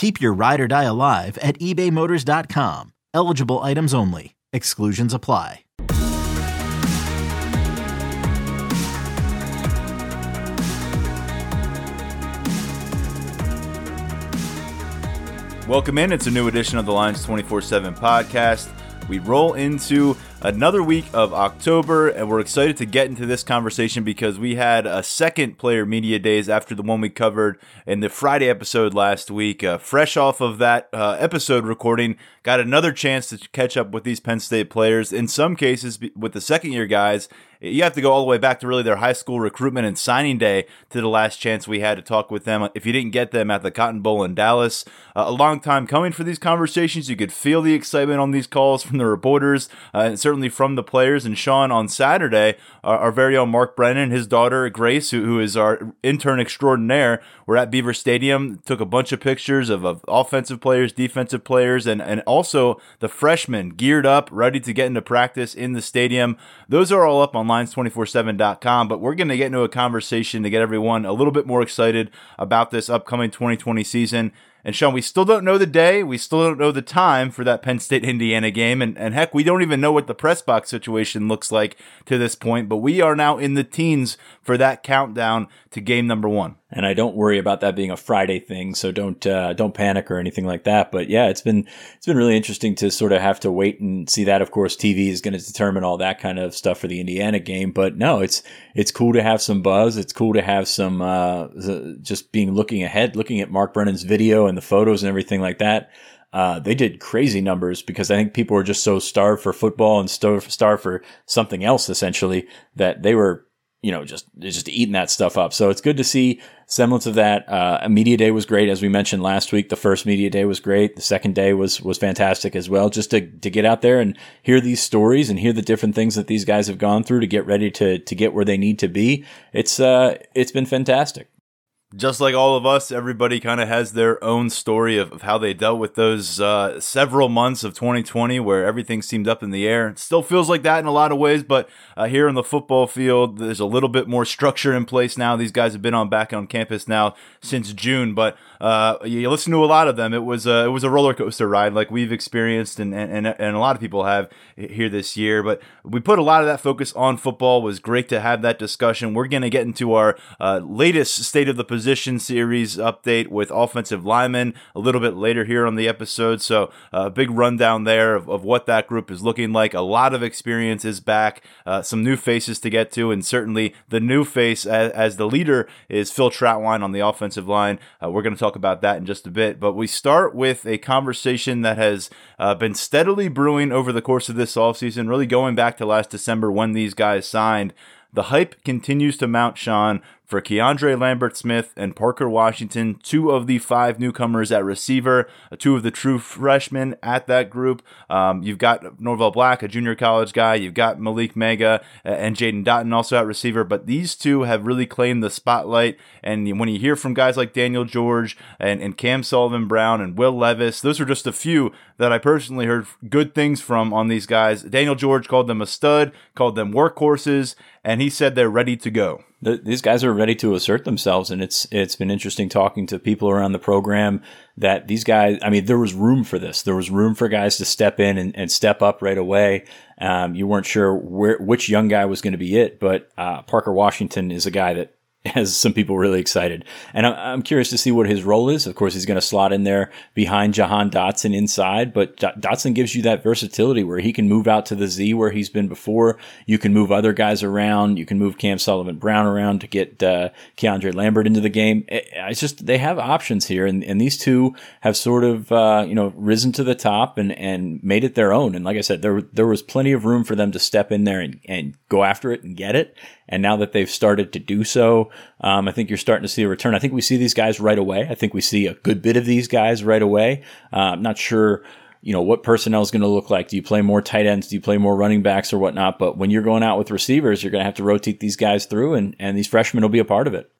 Keep your ride or die alive at ebaymotors.com. Eligible items only. Exclusions apply. Welcome in. It's a new edition of the Lions 24 7 podcast. We roll into another week of October, and we're excited to get into this conversation because we had a second player media days after the one we covered in the Friday episode last week. Uh, fresh off of that uh, episode recording, got another chance to catch up with these Penn State players. In some cases, with the second year guys, you have to go all the way back to really their high school recruitment and signing day to the last chance we had to talk with them. If you didn't get them at the Cotton Bowl in Dallas, uh, a long time coming for these conversations. You could feel the excitement on these calls from the reporters uh, and certainly from the players. And Sean, on Saturday, our, our very own Mark Brennan, his daughter Grace, who, who is our intern extraordinaire, were at Beaver Stadium, took a bunch of pictures of, of offensive players, defensive players, and, and also the freshmen geared up, ready to get into practice in the stadium. Those are all up on lions247.com, but we're going to get into a conversation to get everyone a little bit more excited about this upcoming 2020 season. And Sean, we still don't know the day. We still don't know the time for that Penn State Indiana game. And, and heck, we don't even know what the press box situation looks like to this point. But we are now in the teens for that countdown to game number one. And I don't worry about that being a Friday thing, so don't uh, don't panic or anything like that. But yeah, it's been it's been really interesting to sort of have to wait and see that. Of course, TV is going to determine all that kind of stuff for the Indiana game. But no, it's it's cool to have some buzz. It's cool to have some uh, just being looking ahead, looking at Mark Brennan's video and the photos and everything like that. Uh, they did crazy numbers because I think people were just so starved for football and starved, starved for something else essentially that they were you know, just just eating that stuff up. So it's good to see semblance of that. Uh, media day was great, as we mentioned last week. The first media day was great. The second day was was fantastic as well. Just to to get out there and hear these stories and hear the different things that these guys have gone through to get ready to to get where they need to be. It's uh it's been fantastic just like all of us, everybody kind of has their own story of, of, how they dealt with those uh, several months of 2020 where everything seemed up in the air. It still feels like that in a lot of ways, but uh, here in the football field, there's a little bit more structure in place now. These guys have been on back on campus now since June, but uh, you listen to a lot of them. It was a, it was a roller coaster ride like we've experienced and, and, and a lot of people have here this year. But we put a lot of that focus on football. It was great to have that discussion. We're going to get into our uh, latest state of the position series update with offensive linemen a little bit later here on the episode. So, a uh, big rundown there of, of, what that group is looking like. A lot of experience is back, uh, some new faces to get to, and certainly the new face as, as the leader is Phil Trautwein on the offensive line. Uh, we're going to talk about that in just a bit. But we start with a conversation that has uh, been steadily brewing over the course of this offseason, really going back to last December when these guys signed. The hype continues to mount, Sean, for Keandre Lambert Smith and Parker Washington, two of the five newcomers at receiver, uh, two of the true freshmen at that group. Um, you've got Norval Black, a junior college guy. You've got Malick Meiga uh, and Jaden Dottin also at receiver. But these two have really claimed the spotlight. And when you hear from guys like Daniel George and, and Cam Sullivan Brown and Will Levis, those are just a few that I personally heard good things from on these guys. Daniel George called them a stud, called them workhorses, and he said they're ready to go the, these guys are ready to assert themselves, and it's it's been interesting talking to people around the program that these guys. I mean, there was room for this. There was room for guys to step in and, and step up right away. Um, you weren't sure where which young guy was going to be it, but uh, Parker Washington is a guy that has some people really excited. And I'm curious to see what his role is. Of course, he's going to slot in there behind Jahan Dotson inside, but Dotson gives you that versatility where he can move out to the Z where he's been before. You can move other guys around. You can move Cam Sullivan Brown around to get uh, Keandre Lambert into the game. It's just they have options here, and, and these two have sort of uh, you know risen to the top and and made it their own. And like I said, there there was plenty of room for them to step in there and, and go after it and get it. And now that they've started to do so, um, I think you're starting to see a return. I think we see these guys right away. I think we see a good bit of these guys right away. Uh, I'm not sure you know what personnel is going to look like. Do you play more tight ends? Do you play more running backs or whatnot? But when you're going out with receivers, you're going to have to rotate these guys through, and and these freshmen will be a part of it.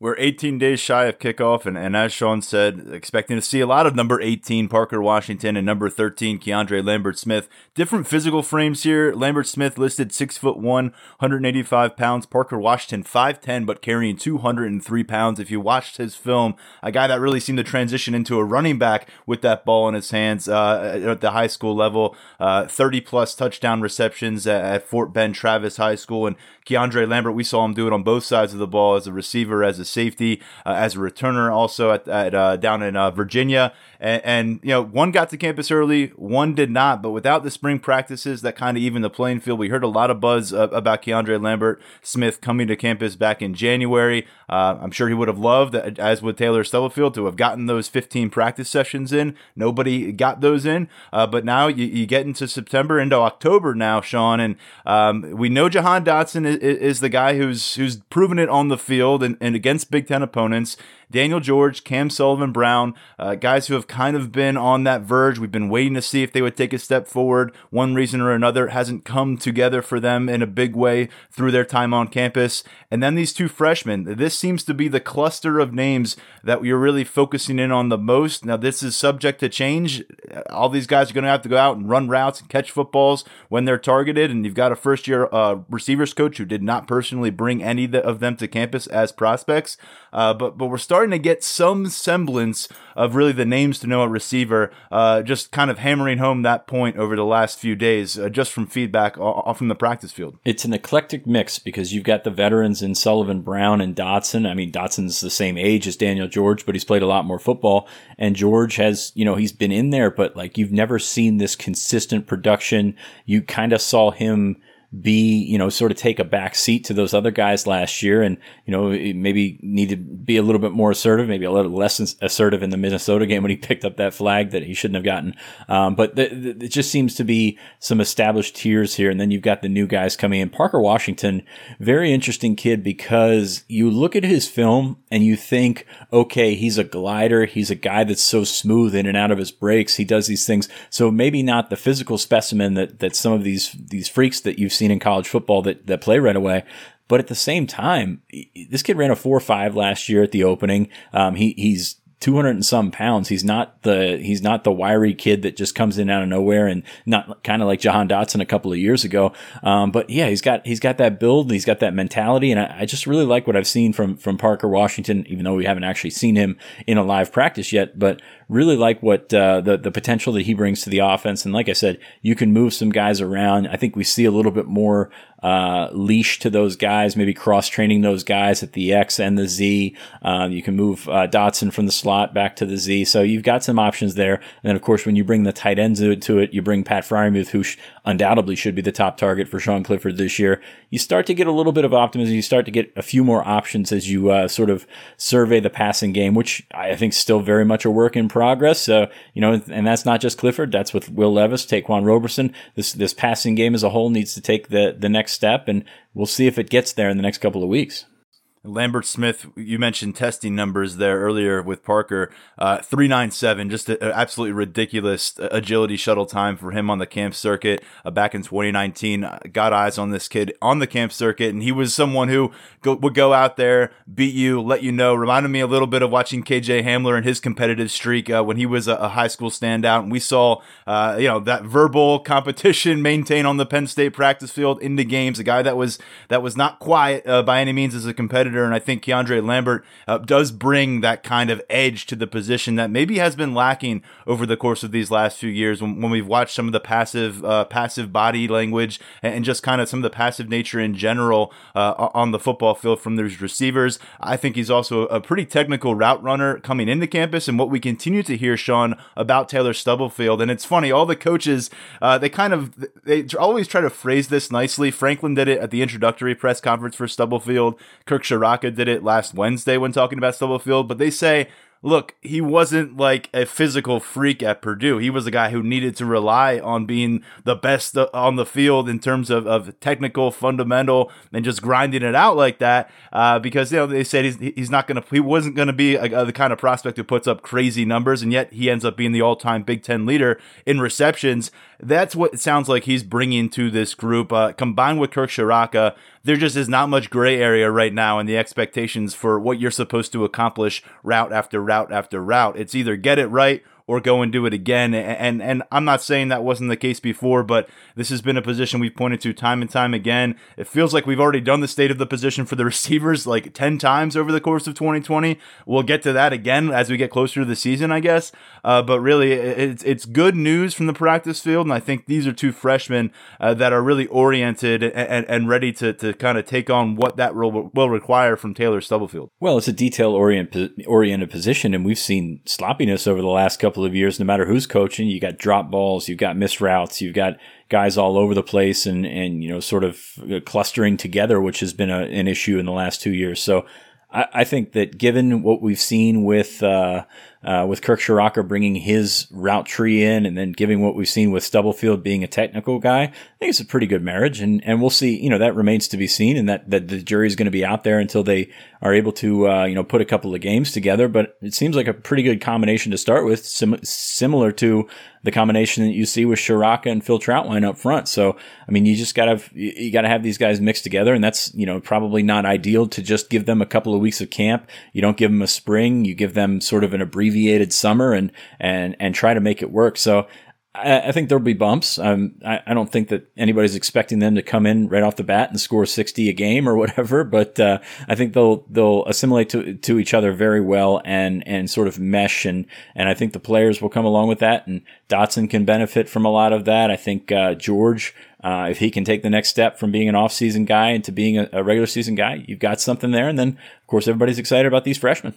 We're 18 days shy of kickoff, and, and as Sean said, expecting to see a lot of number 18 Parker Washington and number 13 Keandre Lambert Smith. Different physical frames here. Lambert Smith listed six foot one, 185 pounds. Parker Washington 5'10, but carrying 203 pounds. If you watched his film, a guy that really seemed to transition into a running back with that ball in his hands uh, at the high school level. Uh, 30 plus touchdown receptions at, Fort Bend Travis High School, and Keandre Lambert, we saw him do it on both sides of the ball as a receiver, as a safety, uh, as a returner, also at, at uh, down in uh, Virginia. And, and, you know, one got to campus early, one did not. But without the spring practices, that kind of even the playing field. We heard a lot of buzz uh, about Keandre Lambert Smith coming to campus back in January. Uh, I'm sure he would have loved, as would Taylor Stubblefield, to have gotten those 15 practice sessions in. Nobody got those in. Uh, but now you, you, get into September, into October now, Sean, and um, we know Jahan Dotson is, is, the guy who's who's proven it on the field and, and against Big Ten opponents. Daniel George, Cam Sullivan Brown, uh, guys who have kind of been on that verge. We've been waiting to see if they would take a step forward. One reason or another hasn't come together for them in a big way through their time on campus. And then these two freshmen. This seems to be the cluster of names that we're really focusing in on the most. Now, this is subject to change. All these guys are going to have to go out and run routes and catch footballs when they're targeted. And you've got a first year uh, receivers coach who did not personally bring any of them to campus as prospects. Uh, but but we're starting to get some semblance of really the names to know at receiver. Uh, just kind of hammering home that point over the last few days, uh, just from feedback off from the practice field. It's an eclectic mix because you've got the veterans in Sullivan, Brown, and Dotson. I mean, Dotson's the same age as Daniel George, but he's played a lot more football. And George has, you know, he's been in there, but like you've never seen this consistent production. You kind of saw him be, you know, sort of take a back seat to those other guys last year and, you know, maybe need to be a little bit more assertive, maybe a little less assertive in the Minnesota game when he picked up that flag that he shouldn't have gotten. Um, but it just seems to be some established tiers here. And then you've got the new guys coming in. Parker Washington, very interesting kid because you look at his film and you think, okay, he's a glider. He's a guy that's so smooth in and out of his breaks. He does these things. So maybe not the physical specimen that, that some of these, these freaks that you've seen seen in college football that, that play right away. But at the same time, this kid ran a four five last year at the opening. Um, he, he's 200 and some pounds. He's not the he's not the wiry kid that just comes in out of nowhere and not kind of like Jahan Dotson a couple of years ago. Um, but yeah, he's got he's got that build, and he's got that mentality, and I, I, just really like what I've seen from from Parker Washington, even though we haven't actually seen him in a live practice yet. But really like what uh, the the potential that he brings to the offense. And like I said, you can move some guys around. I think we see a little bit more uh, leash to those guys, maybe cross training those guys at the X and the Z. Um, you can move uh, Dotson from the slot back to the Z. So you've got some options there. And then, of course, when you bring the tight ends to it, you bring Pat Freiermuth, who sh- undoubtedly should be the top target for Sean Clifford this year. You start to get a little bit of optimism. You start to get a few more options as you uh, sort of survey the passing game, which I think is still very much a work in progress. So, you know, and that's not just Clifford. That's with Will Levis, Ta'Quan Roberson. This, this passing game as a whole needs to take the, the next step, and we'll see if it gets there in the next couple of weeks. Lambert Smith, you mentioned testing numbers there earlier with Parker. Uh, 397, just an absolutely ridiculous agility shuttle time for him on the camp circuit uh, back in 2019. Got eyes on this kid on the camp circuit, and he was someone who go, would go out there, beat you, let you know. Reminded me a little bit of watching KJ Hamler and his competitive streak uh, when he was a, a, high school standout. And we saw, uh, you know, that verbal competition maintain on the Penn State practice field in the games. A guy that was that was not quiet uh, by any means as a competitor competitor. And I think Keandre Lambert uh, does bring that kind of edge to the position that maybe has been lacking over the course of these last few years when, when we've watched some of the passive, uh, passive body language and just kind of some of the passive nature in general uh, on the football field from those receivers. I think he's also a pretty technical route runner coming into campus. And what we continue to hear, Sean, about Taylor Stubblefield, and it's funny, all the coaches, uh, they kind of they always try to phrase this nicely. Franklin did it at the introductory press conference for Stubblefield. Kirk Ciarrocca did it last Wednesday when talking about Stubblefield, but they say look, he wasn't like a physical freak at Purdue. He was a guy who needed to rely on being the best on the field in terms of, of technical, fundamental, and just grinding it out like that. Uh, because you know they said he's he's not gonna he wasn't gonna be a, a, the kind of prospect who puts up crazy numbers, and yet he ends up being the all time Big Ten leader in receptions. That's what it sounds like he's bringing to this group. Uh, combined with Kirk Ciarrocca, there just is not much gray area right now in the expectations for what you're supposed to accomplish route after route after route. It's either get it right or go and do it again. And and I'm not saying that wasn't the case before, but this has been a position we've pointed to time and time again. It feels like we've already done the state of the position for the receivers like 10 times over the course of 2020. We'll get to that again as we get closer to the season, I guess. Uh, but really, it's it's good news from the practice field, and I think these are two freshmen uh, that are really oriented and, and ready to, to kind of take on what that role will require from Taylor Stubblefield. Well, it's a detail oriented position, and we've seen sloppiness over the last couple couple of years, no matter who's coaching, you got drop balls, you've got missed routes, you've got guys all over the place and, and, you know, sort of uh, clustering together, which has been a, an issue in the last two years. So I, I think that given what we've seen with, uh, uh, with Kirk Ciarrocca bringing his route tree in and then giving what we've seen with Stubblefield being a technical guy, I think it's a pretty good marriage. And, and we'll see, you know, that remains to be seen and that, that the jury is going to be out there until they are able to, uh, you know, put a couple of games together. But it seems like a pretty good combination to start with, sim- similar to the combination that you see with Ciarrocca and Phil Trautwein up front. So, I mean, you just gotta, you gotta have these guys mixed together. And that's, you know, probably not ideal to just give them a couple of weeks of camp. You don't give them a spring. You give them sort of an abbreviated abbreviated summer and and and try to make it work. So I, I think there'll be bumps. Um, I, I, don't think that anybody's expecting them to come in right off the bat and score 60 a game or whatever, but uh, I think they'll they'll assimilate to to each other very well and and sort of mesh and and I think the players will come along with that and Dotson can benefit from a lot of that. I think uh, George. Uh, if he can take the next step from being an off-season guy into being a, a regular season guy, you've got something there. And then, of course, everybody's excited about these freshmen.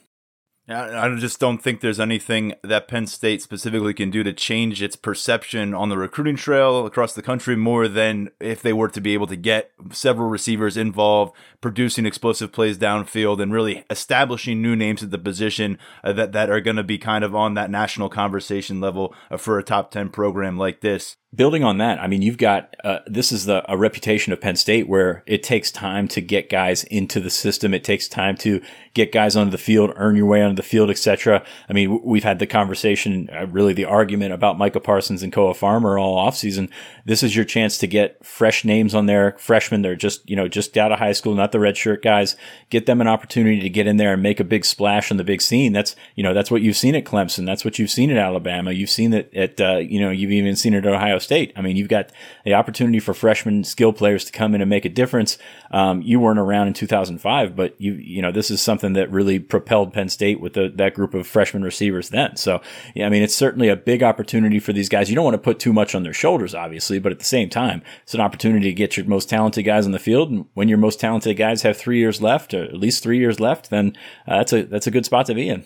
I just don't think there's anything that Penn State specifically can do to change its perception on the recruiting trail across the country more than if they were to be able to get several receivers involved, producing explosive plays downfield, and really establishing new names at the position uh, that, that are going to be kind of on that national conversation level uh, for a top 10 program like this building on that, I mean, you've got uh, this is the a reputation of Penn State where it takes time to get guys into the system. It takes time to get guys onto the field, earn your way onto the field, etc. I mean, we've had the conversation, uh, really the argument about Micah Parsons and Koa Farmer all offseason. This is your chance to get fresh names on there, freshmen. They're just you know just out of high school, not the red shirt guys. Get them an opportunity to get in there and make a big splash on the big scene. That's you know that's what you've seen at Clemson. That's what you've seen at Alabama. You've seen it at uh, you know you've even seen it at Ohio State. I mean, you've got the opportunity for freshman skill players to come in and make a difference. Um, you weren't around in 2005, but you you know this is something that really propelled Penn State with the, that group of freshman receivers then. So yeah, I mean, it's certainly a big opportunity for these guys. You don't want to put too much on their shoulders, obviously, but at the same time, it's an opportunity to get your most talented guys on the field. And when your most talented guys have three years left, or at least three years left, then uh, that's a that's a good spot to be in.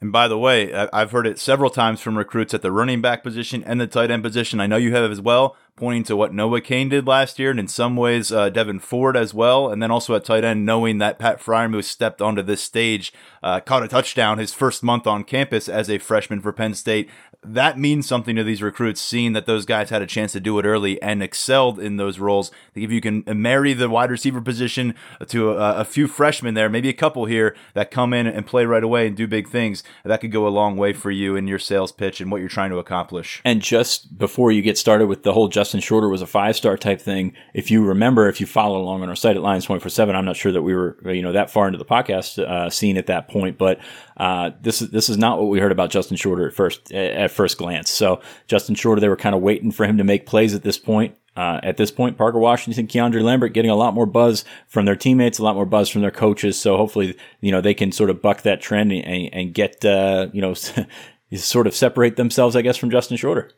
And by the way, I've heard it several times from recruits at the running back position and the tight end position. I know you have as well, pointing to what Noah Cain did last year, and in some ways, uh, Devyn Ford as well. And then also at tight end, knowing that Pat Freiermuth stepped onto this stage, uh, caught a touchdown his first month on campus as a freshman for Penn State that means something to these recruits, seeing that those guys had a chance to do it early and excelled in those roles. If you can marry the wide receiver position to a, a, few freshmen there, maybe a couple here that come in and play right away and do big things, that could go a long way for you in your sales pitch and what you're trying to accomplish. And just before you get started with the whole Justin Shorter was a five star type thing. If you remember, if you follow along on our site at Lions 24 7, I'm not sure that we were, you know, that far into the podcast uh, scene at that point, but uh, this is this is not what we heard about Justin Shorter at first at first glance. So Justin Shorter, they were kind of waiting for him to make plays at this point. Uh, at this point, Parker Washington, Keandre Lambert getting a lot more buzz from their teammates, a lot more buzz from their coaches. So hopefully, you know, they can sort of buck that trend and, and get, uh, you know, sort of separate themselves, I guess, from Justin Shorter.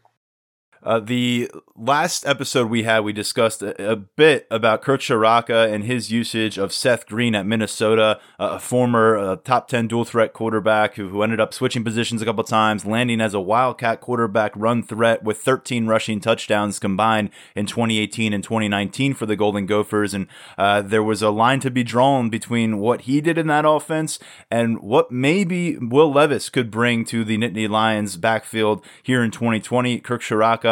Uh, the last episode we had, we discussed a, a, bit about Kirk Ciarrocca and his usage of Seth Green at Minnesota, a former uh, top 10 dual threat quarterback who, who ended up switching positions a couple times, landing as a Wildcat quarterback run threat with 13 rushing touchdowns combined in 2018 and 2019 for the Golden Gophers. And uh, there was a line to be drawn between what he did in that offense and what maybe Will Levis could bring to the Nittany Lions backfield here in 2020. Kirk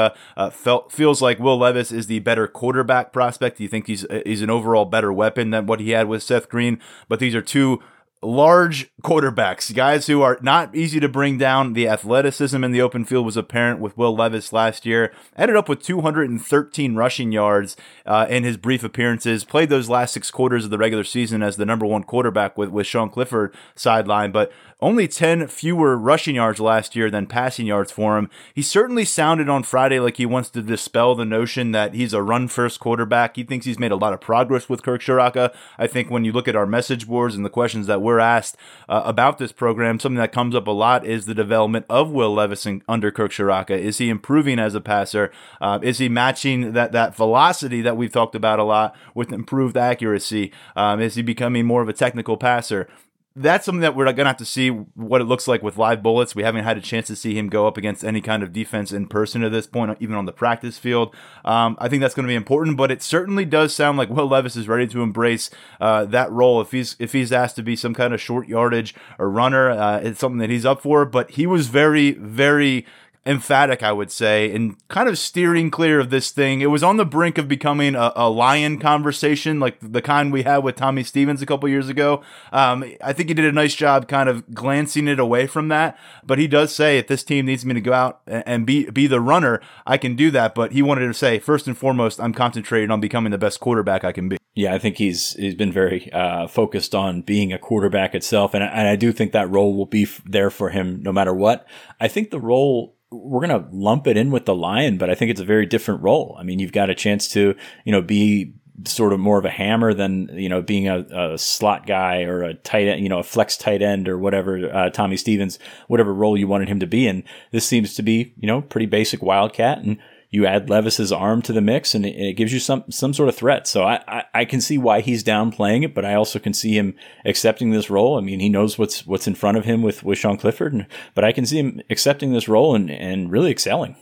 Ciarrocca uh, felt feels like Will Levis is the better quarterback prospect. Do you think he's he's an overall better weapon than what he had with Seth Green? But these are two large quarterbacks, guys who are not easy to bring down. The athleticism in the open field was apparent with Will Levis last year. Ended up with 213 rushing yards uh, in his brief appearances. Played those last six quarters of the regular season as the number one quarterback with, with Sean Clifford sideline, but only 10 fewer rushing yards last year than passing yards for him. He certainly sounded on Friday like he wants to dispel the notion that he's a run first quarterback. He thinks he's made a lot of progress with Kirk Ciarrocca. I think when you look at our message boards and the questions that we're asked uh, about this program, something that comes up a lot is the development of Will Levison under Kirk Ciarrocca. Is he improving as a passer? Uh, is he matching that, that velocity that we've talked about a lot with improved accuracy? Um, is he becoming more of a technical passer? That's something that we're going to have to see what it looks like with live bullets. We haven't had a chance to see him go up against any kind of defense in person at this point, even on the practice field. Um, I think that's going to be important, but it certainly does sound like Will Levis is ready to embrace uh, that role. If he's if he's asked to be some kind of short yardage or runner, uh, it's something that he's up for. But he was very, very emphatic, I would say, in kind of steering clear of this thing. It was on the brink of becoming a, a lion conversation, like the kind we had with Tommy Stevens a couple years ago. Um, I think he did a nice job kind of glancing it away from that. But he does say, if this team needs me to go out and be be the runner, I can do that. But he wanted to say, first and foremost, I'm concentrated on becoming the best quarterback I can be. Yeah, I think he's he's been very uh, focused on being a quarterback itself, and I, and I do think that role will be f- there for him no matter what. I think the role we're going to lump it in with the lion, but I think it's a very different role. I mean, you've got a chance to, you know, be sort of more of a hammer than, you know, being a, a slot guy or a tight end, you know, a flex tight end or whatever, uh, Tommy Stevens, whatever role you wanted him to be in. This seems to be, you know, pretty basic wildcat. And you add Levis's arm to the mix and it, it gives you some some sort of threat. So I, I, I can see why he's downplaying it, but I also can see him accepting this role. I mean, he knows what's what's in front of him with with Sean Clifford, and, but I can see him accepting this role and and really excelling.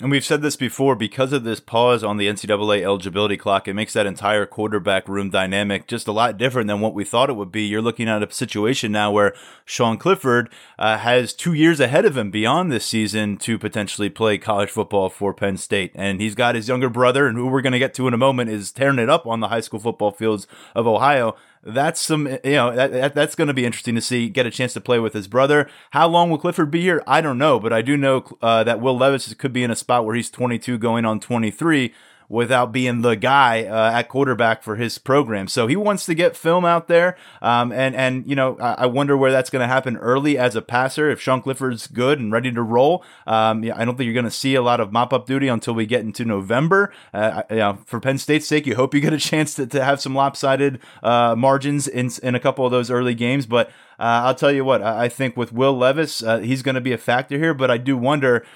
And we've said this before because of this pause on the NCAA eligibility clock, it makes that entire quarterback room dynamic just a lot different than what we thought it would be. You're looking at a situation now where Sean Clifford uh, has two years ahead of him beyond this season to potentially play college football for Penn State. And he's got his younger brother, and who we're going to get to in a moment, is tearing it up on the high school football fields of Ohio that's some you know that, that that's going to be interesting to see get a chance to play with his brother. How long will clifford be here? I don't know but i do know uh, that will levis could be in a spot where he's 22 going on 23 without being the guy uh, at quarterback for his program. So he wants to get film out there, um, and and you know I, I wonder where that's going to happen early as a passer. If Sean Clifford's good and ready to roll, um, yeah, I don't think you're going to see a lot of mop up duty until we get into November. Uh, you know, for Penn State's sake, you hope you get a chance to, to have some lopsided uh, margins in in a couple of those early games, but. Uh, I'll tell you what, I think with Will Levis, uh, he's going to be a factor here, but I do wonder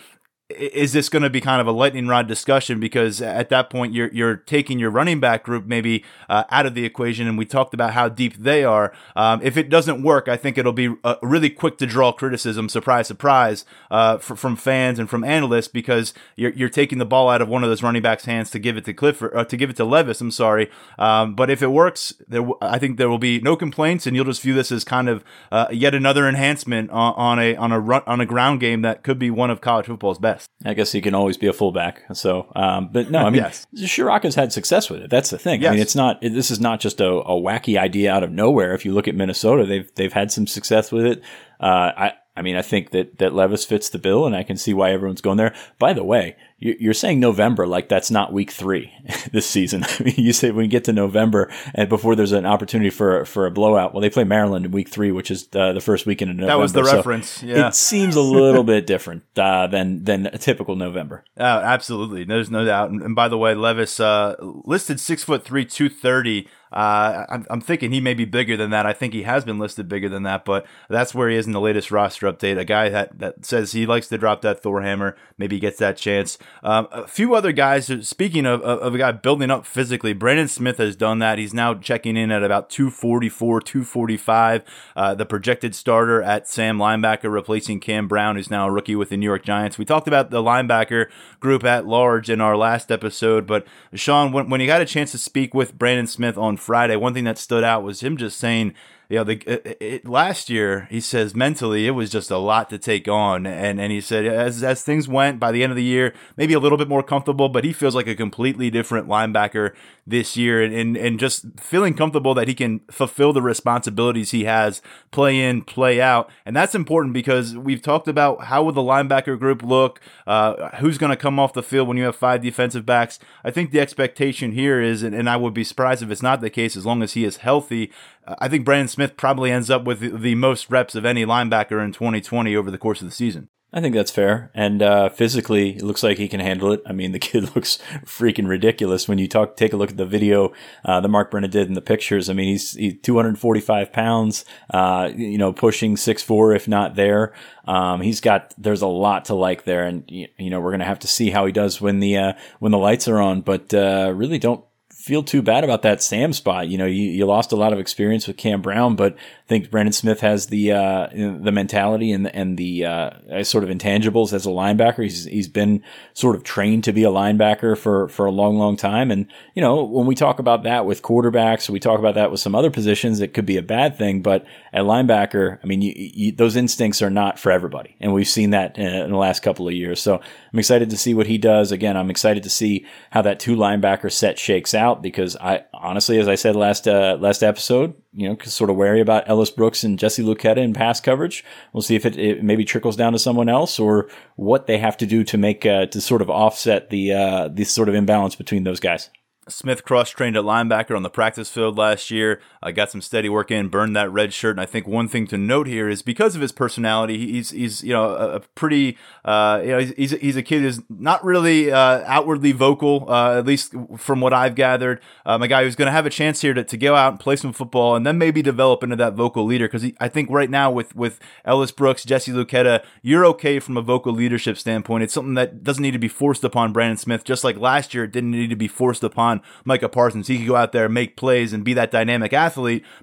is this going to be kind of a lightning rod discussion? Because at that point you're you're taking your running back group maybe uh, out of the equation and we talked about how deep they are. Um, if it doesn't work I think it'll be uh, really quick to draw criticism surprise surprise uh, for, from fans and from analysts because you're, you're taking the ball out of one of those running backs hands to give it to Clifford uh, to give it to Levis I'm sorry. Um, but if it works there I think there will be no complaints and you'll just view this as kind of uh, yet another enhancement on, on a on a run, on a ground game that could be one of college football's best I guess he can always be a fullback. So, um, but no, I mean, yes. has had success with it. That's the thing. Yes. I mean, it's not. This is not just a, a, wacky idea out of nowhere. If you look at Minnesota, they've they've had some success with it. Uh, I I mean, I think that that Levis fits the bill, and I can see why everyone's going there. By the way, you're saying November like that's not week three this season. I mean, you say when you get to November and before there's an opportunity for for a blowout. Well, they play Maryland in week three, which is uh, the first weekend in November. That was the so reference. Yeah, it seems a little bit different uh, than than a typical November. Uh, absolutely, there's no doubt. And, and by the way, Levis uh, listed six foot three, two thirty. Uh, I'm, I'm, thinking he may be bigger than that. I think he has been listed bigger than that, but that's where he is in the latest roster update. A guy that, that says he likes to drop that Thor hammer. Maybe gets that chance. Um, a few other guys, speaking of, of, of, a guy building up physically, Brandon Smith has done that. He's now checking in at about 244, 245. Uh, the projected starter at Sam linebacker, replacing Cam Brown, who's now a rookie with the New York Giants. We talked about the linebacker group at large in our last episode, but Sean, when, when you got a chance to speak with Brandon Smith on Friday, one thing that stood out was him just saying you know, the it, it, last year he says mentally it was just a lot to take on, and and he said as as things went by the end of the year, maybe a little bit more comfortable, but he feels like a completely different linebacker this year, and and, and just feeling comfortable that he can fulfill the responsibilities he has, play in, play out, and that's important because we've talked about how will the linebacker group look, uh, who's going to come off the field when you have five defensive backs. I think the expectation here is, and, and I would be surprised if it's not the case as long as he is healthy. I think Brandon Smith probably ends up with the most reps of any linebacker in 2020 over the course of the season. I think that's fair. And uh, physically, it looks like he can handle it. I mean, the kid looks freaking ridiculous when you talk. Take a look at the video uh, that Mark Brennan did in the pictures. I mean, he's, he's 245 pounds. Uh, you know, pushing six four, if not there. Um, he's got. There's a lot to like there, and you, you know, we're gonna have to see how he does when the uh, when the lights are on. But uh, really, don't feel too bad about that Sam spot. You know, you, you lost a lot of experience with Cam Brown, but I think Brandon Smith has the uh, the mentality and and the uh, sort of intangibles as a linebacker. He's he's been sort of trained to be a linebacker for for a long long time. And you know, when we talk about that with quarterbacks, we talk about that with some other positions. It could be a bad thing, but at linebacker, I mean, you, you, those instincts are not for everybody, and we've seen that in, in the last couple of years. So I'm excited to see what he does. Again, I'm excited to see how that two linebacker set shakes out out because I honestly, as I said last uh, last episode, you know, sort of wary about Ellis Brooks and Jesse Luketa in pass coverage. We'll see if it, it, maybe trickles down to someone else or what they have to do to make uh, to sort of offset the uh, the sort of imbalance between those guys. Smith cross trained at linebacker on the practice field last year. I got some steady work in, burned that red shirt. And I think one thing to note here is because of his personality, he's he's you know a, pretty uh, you know he's he's a kid who's not really uh, outwardly vocal, uh, at least from what I've gathered. Um, a guy who's going to have a chance here to, to go out and play some football, and then maybe develop into that vocal leader. Because I think right now with with Ellis Brooks, Jesse Luketa, you're okay from a vocal leadership standpoint. It's something that doesn't need to be forced upon Brandon Smith, just like last year it didn't need to be forced upon Micah Parsons. He could go out there, make plays, and be that dynamic athlete.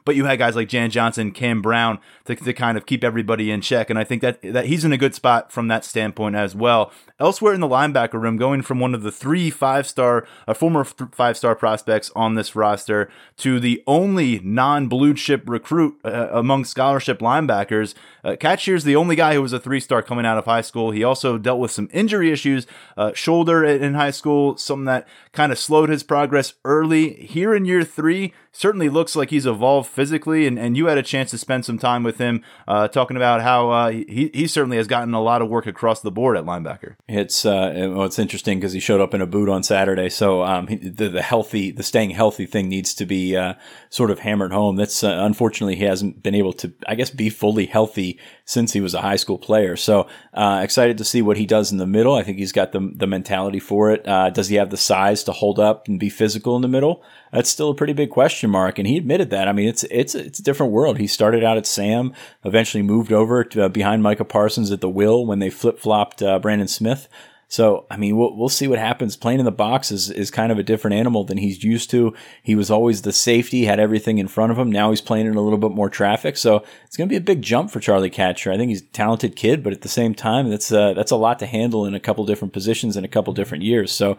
But you had guys like Jan Johnson, Cam Brown to, to kind of keep everybody in check. And I think that that he's in a good spot from that standpoint as well. Elsewhere in the linebacker room, going from one of the three five star, uh, former five star prospects on this roster to the only non blue chip recruit uh, among scholarship linebackers. Uh, is the only guy who was a three star coming out of high school. He also dealt with some injury issues, uh, shoulder in high school, something that kind of slowed his progress early. Here in year three, certainly looks like he's evolved physically, and, and you had a chance to spend some time with him uh, talking about how uh, he, he certainly has gotten a lot of work across the board at linebacker. It's uh, well, it's interesting because he showed up in a boot on Saturday, so um, the, the healthy, the staying healthy thing needs to be uh, sort of hammered home. That's uh, unfortunately he hasn't been able to, I guess, be fully healthy since he was a high school player. So uh, excited to see what he does in the middle. I think he's got the the mentality for it. does he have the size to hold up and be physical in the middle? That's still a pretty big question question mark, and he admitted that. I mean, it's it's it's a different world. He started out at Sam, eventually moved over to, uh, behind Micah Parsons at the Will when they flip flopped uh, Brandon Smith. So, I mean, we'll, we'll see what happens. Playing in the box is, is kind of a different animal than he's used to. He was always the safety, had everything in front of him. Now he's playing in a little bit more traffic. So it's going to be a big jump for Charlie Katshir. I think he's a talented kid, but at the same time, that's, uh, that's a lot to handle in a couple different positions in a couple different years. So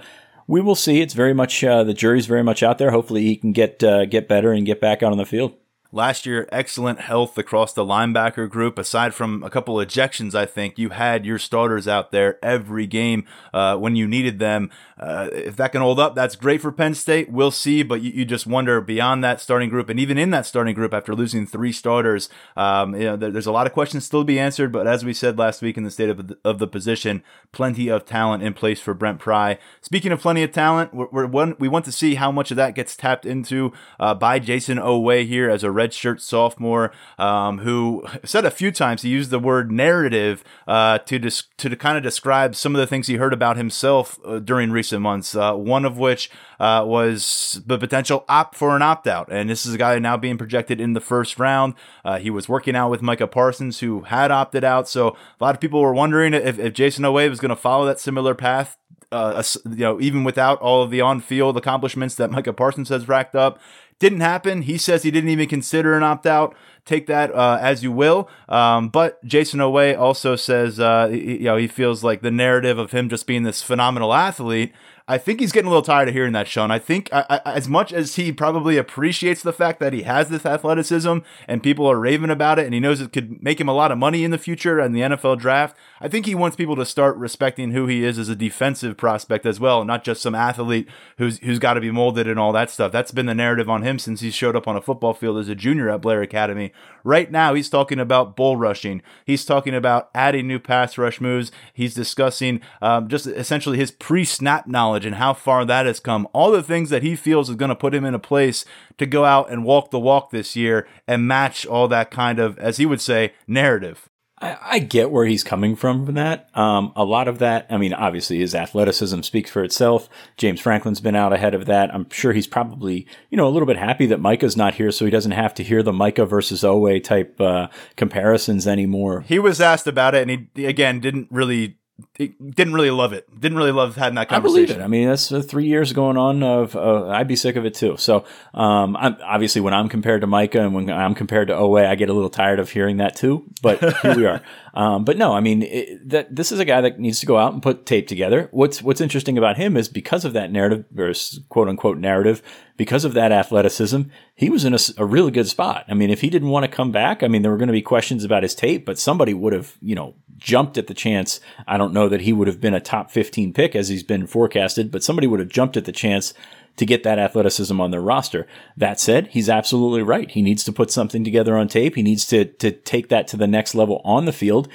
we will see. It's very much uh, the jury's very much out there. Hopefully, he can get uh, get better and get back out on the field. Last year, excellent health across the linebacker group. Aside from a couple ejections, I think you had your starters out there every game uh, when you needed them. Uh, if that can hold up, that's great for Penn State. We'll see, but you, you, just wonder beyond that starting group, and even in that starting group, after losing three starters, um, you know, there, there's a lot of questions still to be answered. But as we said last week in the state of the, of the position, plenty of talent in place for Brent Pry. Speaking of plenty of talent, we're, we're one, we want to see how much of that gets tapped into uh, by Jayson Oweh here as a redshirt sophomore um, who said a few times he used the word narrative uh, to dis- to kind of describe some of the things he heard about himself uh, during recent months. Uh, one of which uh, was the potential opt for an opt out, and this is a guy now being projected in the first round. Uh, he was working out with Micah Parsons, who had opted out, so a lot of people were wondering if, if Jayson Oweh was going to follow that similar path uh, you know, even without all of the on-field accomplishments that Micah Parsons has racked up. Didn't happen. He says he didn't even consider an opt out. Take that uh, as you will. Um, but Jayson Oweh also says, uh, he, you know, he feels like the narrative of him just being this phenomenal athlete I think he's getting a little tired of hearing that, Sean. I think I, I, as much as he probably appreciates the fact that he has this athleticism and people are raving about it, and he knows it could make him a lot of money in the future and the NFL draft. I think he wants people to start respecting who he is as a defensive prospect as well, not just some athlete who's who's got to be molded and all that stuff. That's been the narrative on him since he showed up on a football field as a junior at Blair Academy. Right now, he's talking about bull rushing. He's talking about adding new pass rush moves. He's discussing um, just essentially his pre-snap knowledge knowledge and how far that has come. All the things that he feels is going to put him in a place to go out and walk the walk this year and match all that kind of, as he would say, narrative. I, I get where he's coming from from that. Um, a lot of that, I mean, obviously his athleticism speaks for itself. James Franklin's been out ahead of that. I'm sure he's probably, you know, a little bit happy that Micah's not here so he doesn't have to hear the Micah versus Oweh type uh, comparisons anymore. He was asked about it and he, again, didn't really didn't really love it. Didn't really love having that conversation. I believe it. I mean, that's uh, three years going on. Of uh, I'd be sick of it too. So, um, I'm, obviously, when I'm compared to Micah and when I'm compared to Oweh, I get a little tired of hearing that too. But here we are. Um, but no, I mean, it, that this is a guy that needs to go out and put tape together. What's What's interesting about him is because of that narrative, or quote unquote narrative, because of that athleticism, he was in a, a, really good spot. I mean, if he didn't want to come back, I mean, there were going to be questions about his tape, but somebody would have, you know, jumped at the chance. I don't know that he would have been a top 15 pick as he's been forecasted, but somebody would have jumped at the chance to get that athleticism on their roster. That said, he's absolutely right. He needs to put something together on tape. He needs to, to take that to the next level on the field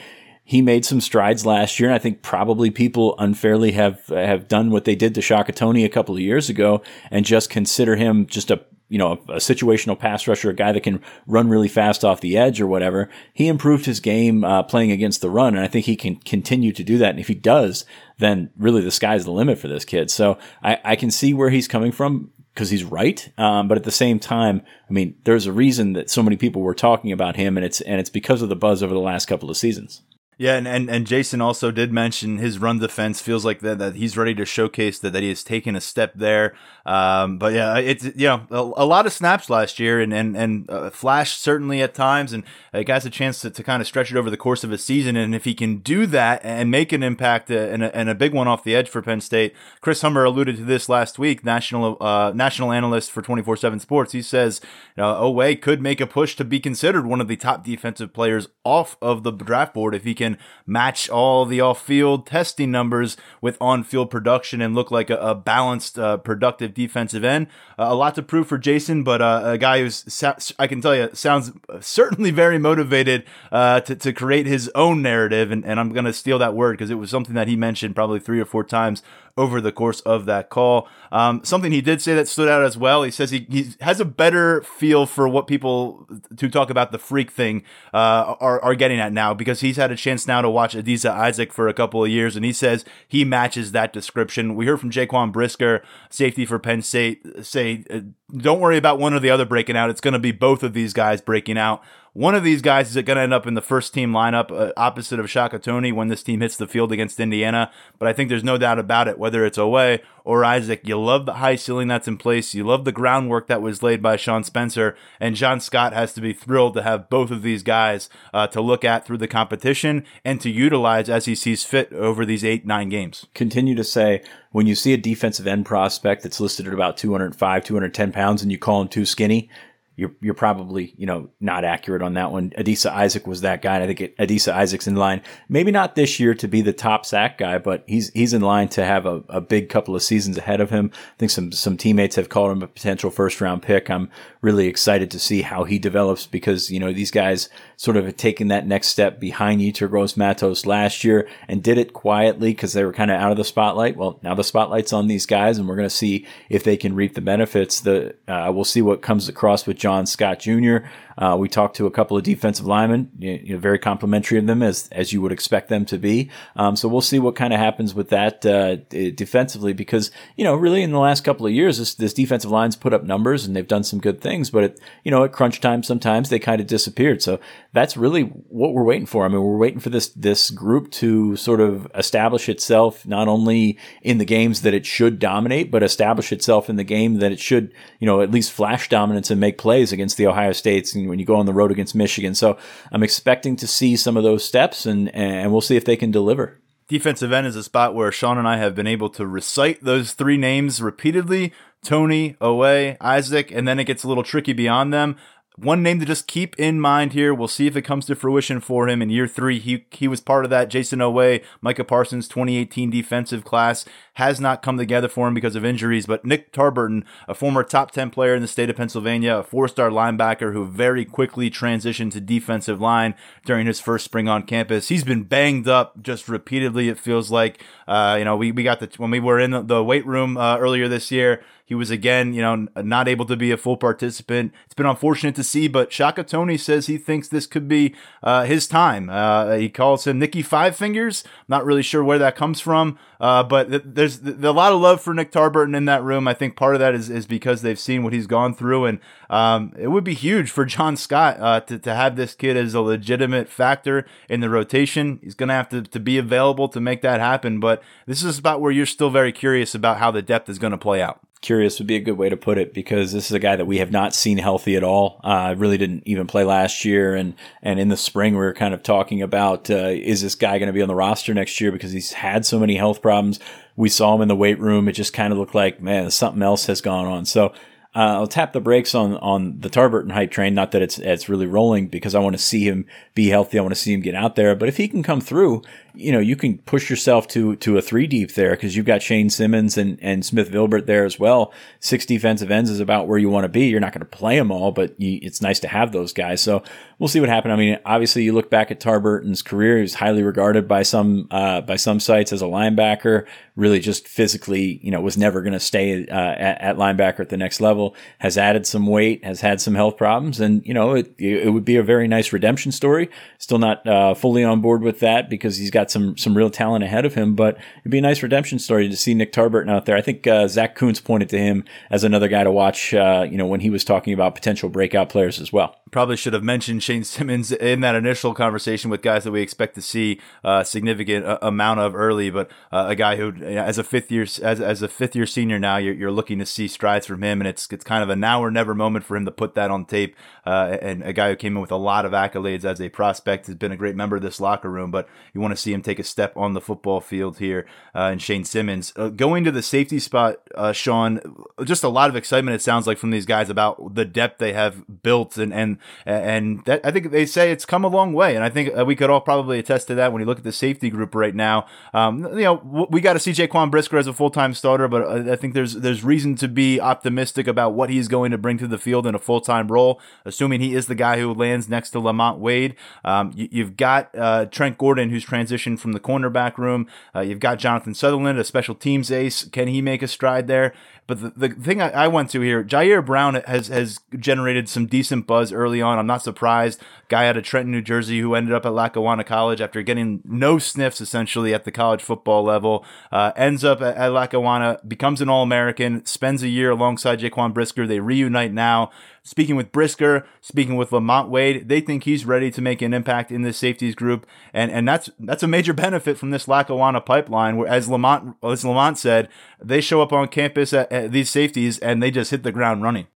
he made some strides last year, and I think probably people unfairly have have done what they did to Shaka Toney a couple of years ago and just consider him just a you know a, a, situational pass rusher, a guy that can run really fast off the edge or whatever. He improved his game uh, playing against the run, and I think he can continue to do that. And if he does, then really the sky's the limit for this kid. So I, I can see where he's coming from because he's right. Um, but at the same time, I mean, there's a reason that so many people were talking about him, and it's and it's because of the buzz over the last couple of seasons. Yeah, and, and, and Jayson also did mention his run defense feels like that, that he's ready to showcase that, that he has taken a step there. Um, but yeah, it's you know a, a, lot of snaps last year and and and uh, Flash certainly at times, and uh, has a chance to, to kind of stretch it over the course of a season. And if he can do that and make an impact uh, and, a, and a big one off the edge for Penn State, Chris Hummer alluded to this last week. National uh, national analyst for twenty four seven Sports, he says Oweh could make a push to be considered one of the top defensive players off of the draft board if he can can match all the off field testing numbers with on field production and look like a, a balanced, uh, productive defensive end. Uh, a lot to prove for Jayson, but uh, a guy who's, I can tell you, sounds certainly very motivated uh, to, to create his own narrative. And, and I'm going to steal that word because it was something that he mentioned probably three or four times over the course of that call. Um, something he did say that stood out as well. He says he, he has a better feel for what people to talk about the freak thing uh, are, are getting at now because he's had a chance now to watch Adisa Isaac for a couple of years, and he says he matches that description. We heard from Jaquan Brisker, safety for Penn State, say, uh, don't worry about one or the other breaking out. It's going to be both of these guys breaking out. One of these guys is going to end up in the first team lineup uh, opposite of Shaka Toney when this team hits the field against Indiana. But I think there's no doubt about it, whether it's Oweh or Isaac, you love the high ceiling that's in place. You love the groundwork that was laid by Sean Spencer. And John Scott has to be thrilled to have both of these guys uh, to look at through the competition and to utilize as he sees fit over these eight, nine games. Continue to say, when you see a defensive end prospect that's listed at about 205, 210 pounds and you call him too skinny, you're you're probably you know not accurate on that one. Adisa Isaac was that guy, and I think Adisa Isaac's in line. Maybe not this year to be the top sack guy, but he's he's in line to have a, a big couple of seasons ahead of him. I think some some teammates have called him a potential first round pick. I'm really excited to see how he develops because you know these guys sort of have taken that next step behind Gross Matos last year and did it quietly because they were kind of out of the spotlight. Well, now the spotlight's on these guys, and we're going to see if they can reap the benefits. The uh, we'll see what comes across with John Scott Jr. Uh, we talked to a couple of defensive linemen, you know, very complimentary of them as as you would expect them to be. Um, so we'll see what kind of happens with that uh, defensively because you know really in the last couple of years this, this defensive line's put up numbers and they've done some good things, but it, you know at crunch time sometimes they kind of disappeared. So that's really what we're waiting for. I mean we're waiting for this this group to sort of establish itself not only in the games that it should dominate, but establish itself in the game that it should you know at least flash dominance and make plays against the Ohio States and when you go on the road against Michigan. So I'm expecting to see some of those steps, and and we'll see if they can deliver. Defensive end is a spot where Sean and I have been able to recite those three names repeatedly. Toney, Oweh, Isaac, and then it gets a little tricky beyond them one name to just keep in mind here. We'll see if it comes to fruition for him in year three. He he was part of that Jayson Oweh, Micah Parsons 2018 defensive class. Has not come together for him because of injuries, but Nick Tarburton, a former top 10 player in the state of Pennsylvania, a four-star linebacker who very quickly transitioned to defensive line during his first spring on campus. He's been banged up just repeatedly. It feels like, uh, you know, we, we got the, when we were in the weight room uh, earlier this year, he was again, you know, not able to be a full participant. It's been unfortunate to see, but Shaka Toney says he thinks this could be uh, his time. Uh, he calls him Nicky Five Fingers. Not really sure where that comes from, uh, but th- there's, th- a lot of love for Nick Tarburton in that room. I think part of that is, is because they've seen what he's gone through, and um, it would be huge for John Scott uh, to, to have this kid as a legitimate factor in the rotation. He's going to have to, to be available to make that happen, but this is about where you're still very curious about how the depth is going to play out curious would be a good way to put it because this is a guy that we have not seen healthy at all. Uh, really didn't even play last year, and and in the spring we were kind of talking about uh, is this guy going to be on the roster next year because he's had so many health problems. We saw him in the weight room; it just kind of looked like man, something else has gone on. So. Uh, I'll tap the brakes on on the Tarburton hype train. Not that it's it's really rolling because I want to see him be healthy. I want to see him get out there. But if he can come through, you know, you can push yourself to to a three deep there because you've got Shane Simmons and and Smith Vilbert there as well. Six defensive ends is about where you want to be. You're not going to play them all, but you, it's nice to have those guys. So we'll see what happens. I mean, obviously, you look back at Tarburton's career; he's highly regarded by some uh, by some sites as a linebacker. Really, just physically, you know, was never going to stay uh, at, at, linebacker at the next level. Has added some weight, has had some health problems, and you know, it it would be a very nice redemption story. Still not uh, fully on board with that because he's got got some some real talent ahead of him. But it'd be a nice redemption story to see Nick Tarburton out there. I think uh, Zach Kuntz pointed to him as another guy to watch. Uh, you know, when he was talking about potential breakout players as well. Probably should have mentioned Shane Simmons in that initial conversation with guys that we expect to see a uh, significant uh, amount of early. But uh, a guy who, as a fifth year as, as a fifth year senior now, you're, you're looking to see strides from him, and it's it's kind of a now or never moment for him to put that on tape. And a guy who came in with a lot of accolades as a prospect has been a great member of this locker room. But you want to see him take a step on the football field here. Uh, and Shane Simmons uh, going to the safety spot, uh, Sean. Just a lot of excitement. It sounds like from these guys about the depth they have built, and and and that I think they say it's come a long way. And I think uh, we could all probably attest to that when you look at the safety group right now. Um, you know, we got to see Jaquan Brisker as a full time starter, but uh, I think there's there's reason to be optimistic about what he's going to bring to the field in a full time role, assuming he is the guy who lands next to Lamont Wade. Um, you, have got uh, Trent Gordon, who's from the cornerback room. Uh, you've got Jonathan Sutherland, a special teams ace. Can he make a stride there? But the, the thing I, I went to here, Jair Brown has has generated some decent buzz early on. I'm not surprised. Guy out of Trenton, New Jersey, who ended up at Lackawanna College after getting no sniffs essentially at the college football level, uh, ends up at, at Lackawanna, becomes an All American, spends a year alongside Jaquan Brisker. They reunite now. Speaking with Brisker, speaking with Lamont Wade, they think he's ready to make an impact in this safeties group, and and that's that's a major benefit from this Lackawanna pipeline. Where, as Lamont as Lamont said, they show up on campus at, at these safeties and they just hit the ground running.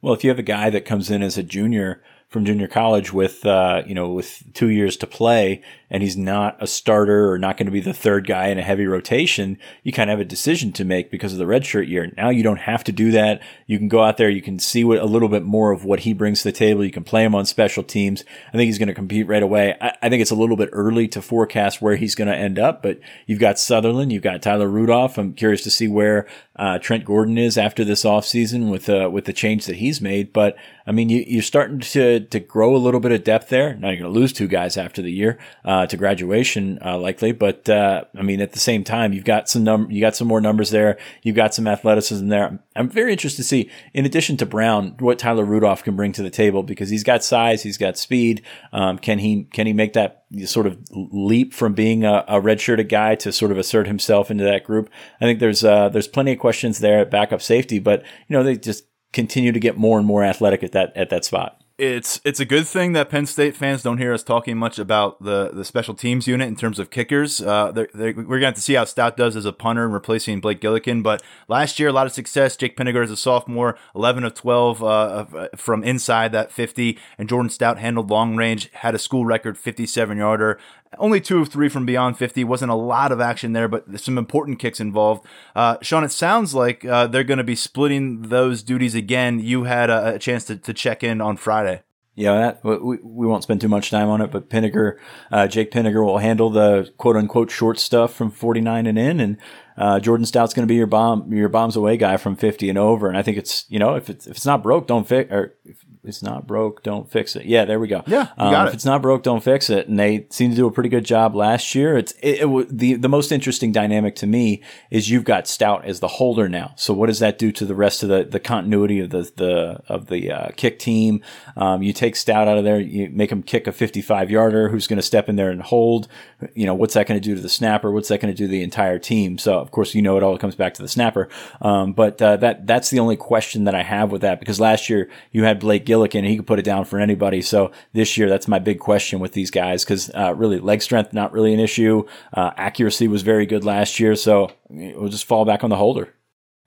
Well, if you have a guy that comes in as a junior from junior college with uh, you know with two years to play, and he's not a starter or not going to be the third guy in a heavy rotation, you kind of have a decision to make because of the redshirt year. Now you don't have to do that. You can go out there, you can see what a little bit more of what he brings to the table. You can play him on special teams. I think he's going to compete right away. I, I think it's a little bit early to forecast where he's going to end up, but you've got Sutherland, you've got Tyler Rudolph. I'm curious to see where uh, Trent Gordon is after this offseason with uh, with the change that he's made. But I mean, you, are starting to to grow a little bit of depth there. Now you're going to lose two guys after the year uh, to graduation, uh, likely. But uh, I mean, at the same time, you've got some num- you got some more numbers there. You've got some athleticism there. I'm very interested to see, in addition to Brown, what Tyler Rudolph can bring to the table because he's got size, he's got speed. Um, can he can he make that sort of leap from being a, a redshirted guy to sort of assert himself into that group? I think there's uh, there's plenty of questions there at backup safety, but you know they just continue to get more and more athletic at that at that spot it's it's a good thing that Penn State fans don't hear us talking much about the, the special teams unit in terms of kickers. Uh, they're, they're, we're going to see how Stout does as a punter and replacing Blake Gillikin. But last year, a lot of success. Jake Pinegar as a sophomore, 11 of 12 uh, from inside that 50. And Jordan Stout handled long range, had a school record 57 yarder. Only two of three from beyond 50. Wasn't a lot of action there, but some important kicks involved. Uh, Sean, it sounds like uh, they're going to be splitting those duties again. You had a, a chance to, to check in on Friday. Yeah, that, we, we won't spend too much time on it, but Pinegar, uh, Jake Pinegar will handle the quote unquote short stuff from 49 and in, and uh, Jordan Stout's going to be your bomb, your bombs away guy from 50 and over. And I think it's, you know, if it's, if it's not broke, don't fix, or if, it's not broke, don't fix it. Yeah, there we go. Yeah, um, If it's not broke, don't fix it. And they seem to do a pretty good job last year. It's it, it, the the most interesting dynamic to me is you've got Stout as the holder now. So what does that do to the rest of the the continuity of the the of the uh, kick team? Um, you take Stout out of there, you make him kick a 55 yarder. Who's going to step in there and hold? You know, what's that going to do to the snapper? What's that going to do to the entire team? So of course, you know, it all comes back to the snapper. Um, but uh, that that's the only question that I have with that because last year you had Blake Gillikin he could put it down for anybody. So this year, that's my big question with these guys because uh, really leg strength not really an issue. Uh, accuracy was very good last year, so we'll just fall back on the holder.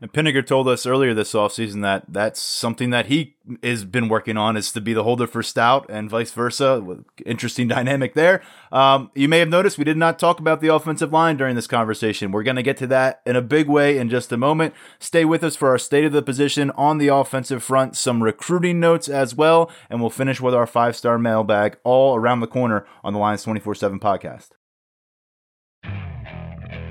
And Pinegar told us earlier this offseason that that's something that he has been working on is to be the holder for Stout and vice versa. Interesting dynamic there. Um, you may have noticed we did not talk about the offensive line during this conversation. We're going to get to that in a big way in just a moment. Stay with us for our state of the position on the offensive front, some recruiting notes as well, and we'll finish with our five star mailbag all around the corner on the Lions 24 7 podcast.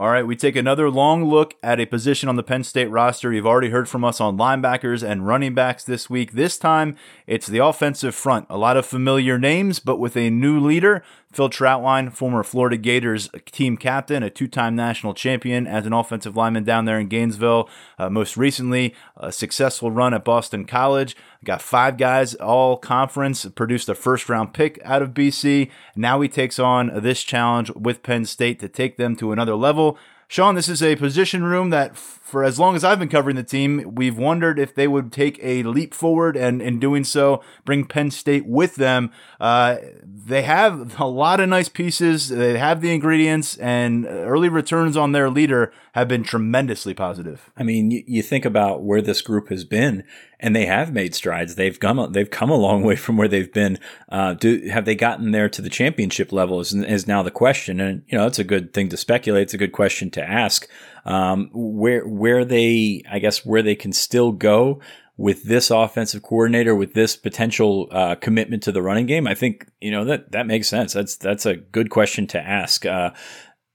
All right, we take another long look at a position on the Penn State roster. You've already heard from us on linebackers and running backs this week. This time, it's the offensive front. A lot of familiar names, but with a new leader. Phil Trautwein, former Florida Gators team captain, a two time national champion as an offensive lineman down there in Gainesville. Uh, most recently, a successful run at Boston College. Got five guys all conference, produced a first round pick out of BC. Now he takes on this challenge with Penn State to take them to another level. Sean, this is a position room that, for as long as I've been covering the team, we've wondered if they would take a leap forward and, in doing so, bring Penn State with them. Uh, they have a lot of nice pieces. They have the ingredients, and early returns on their leader have been tremendously positive. I mean, you, you think about where this group has been, and they have made strides. They've come they've come a long way from where they've been. Uh, do have they gotten there to the championship level? Is, is now the question, and you know it's a good thing to speculate. It's a good question to ask. Um, where where they, I guess, where they can still go with this offensive coordinator, with this potential uh, commitment to the running game, I think you know that that makes sense. That's that's a good question to ask. Uh,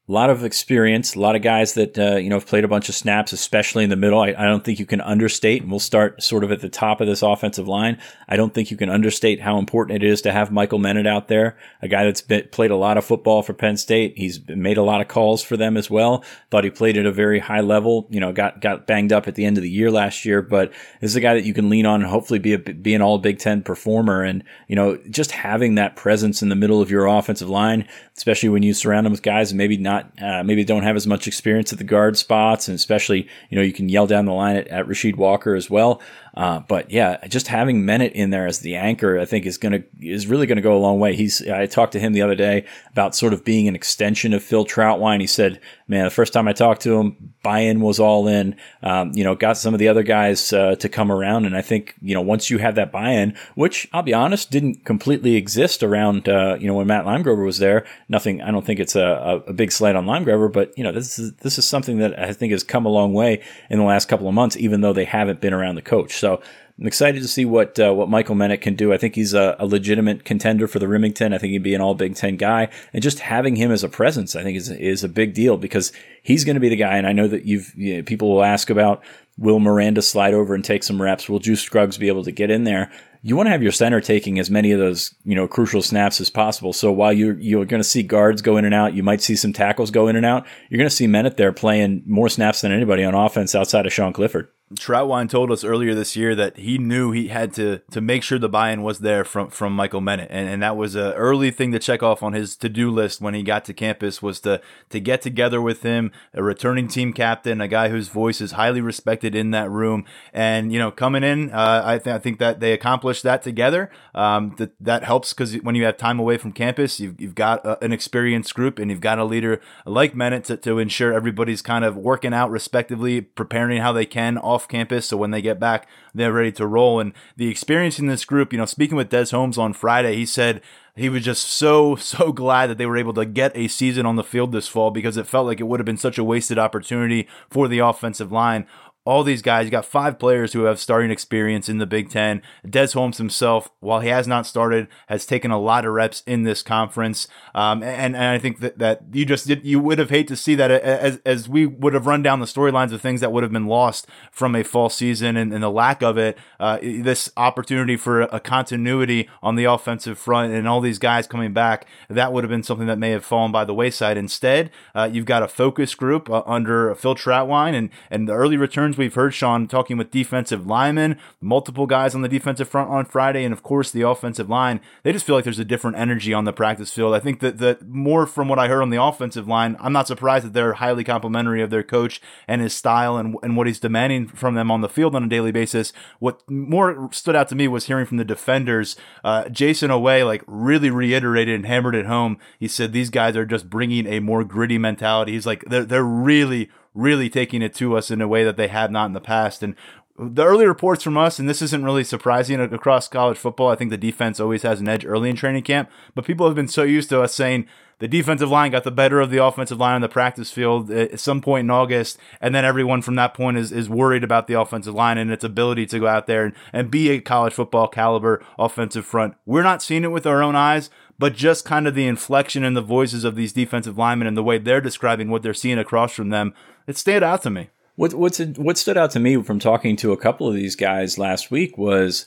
a lot of experience, a lot of guys that uh, you know have played a bunch of snaps, especially in the middle. I, I, don't think you can understate, and we'll start sort of at the top of this offensive line. I don't think you can understate how important it is to have Michael Menet out there, a guy that's been, played a lot of football for Penn State. He's made a lot of calls for them as well. Thought he played at a very high level. You know, got got banged up at the end of the year last year, but this is a guy that you can lean on and hopefully be a be an All Big Ten performer. And you know, just having that presence in the middle of your offensive line, especially when you surround them with guys and maybe not uh, maybe don't have as much experience at the guard spots, and especially you know you can yell down the line at, at Rasheed Walker as well. Uh, but yeah, just having Menet in there as the anchor, I think is gonna is really gonna go a long way. He's I talked to him the other day about sort of being an extension of Phil Trautwein. He said, "Man, the first time I talked to him, buy-in was all in. Um, you know, got some of the other guys uh, to come around, and I think you know once you have that buy-in, which I'll be honest, didn't completely exist around uh, you know when Matt Limegrover was there. Nothing. I don't think it's a, a, big slight on Limegrover, but you know this is this is something that I think has come a long way in the last couple of months, even though they haven't been around the coach. So I'm excited to see what uh, what Michael Menet can do. I think he's a, a, legitimate contender for the Remington. I think he'd be an All Big Ten guy, and just having him as a presence, I think is is a big deal because he's going to be the guy. And I know that you've you know, people will ask about will Miranda slide over and take some reps? Will Juice Scruggs be able to get in there? You want to have your center taking as many of those you know crucial snaps as possible. So while you you're going to see guards go in and out, you might see some tackles go in and out. You're going to see Menet there playing more snaps than anybody on offense outside of Sean Clifford. Trautwein told us earlier this year that he knew he had to to make sure the buy-in was there from from Michael Menet, and, and that was an early thing to check off on his to-do list when he got to campus was to to get together with him, a returning team captain, a guy whose voice is highly respected in that room, and you know coming in, uh, I think I think that they accomplished that together. Um, that that helps because when you have time away from campus, you've you've got a, an experienced group and you've got a leader like Menet to, to ensure everybody's kind of working out respectively, preparing how they can off campus. So when they get back, they're ready to roll. And the experience in this group, you know, speaking with Des Holmes on Friday, he said he was just so, so glad that they were able to get a season on the field this fall because it felt like it would have been such a wasted opportunity for the offensive line all these guys. You got five players who have starting experience in the Big Ten. Des Holmes himself, while he has not started, has taken a lot of reps in this conference. Um, and, and I think that, that you just did, you would have hate to see that as, as we would have run down the storylines of things that would have been lost from a fall season and, and the lack of it. Uh, this opportunity for a continuity on the offensive front and all these guys coming back, that would have been something that may have fallen by the wayside. Instead, uh, you've got a focus group uh, under Phil Trautwein and, and the early returns We've heard Sean talking with defensive linemen, multiple guys on the defensive front on Friday, and of course the offensive line. They just feel like there's a different energy on the practice field. I think that, that more from what I heard on the offensive line, I'm not surprised that they're highly complimentary of their coach and his style and, and what he's demanding from them on the field on a daily basis. What more stood out to me was hearing from the defenders. Uh, Jayson Oweh like really reiterated and hammered it home. He said these guys are just bringing a more gritty mentality. He's like they're they're really really taking it to us in a way that they have not in the past. And the early reports from us, and this isn't really surprising across college football, I think the defense always has an edge early in training camp, but people have been so used to us saying the defensive line got the better of the offensive line on the practice field at some point in August, and then everyone from that point is, is worried about the offensive line and its ability to go out there and, and be a college football caliber offensive front. We're not seeing it with our own eyes, but just kind of the inflection in the voices of these defensive linemen and the way they're describing what they're seeing across from them, it stood out to me. What what's what stood out to me from talking to a couple of these guys last week was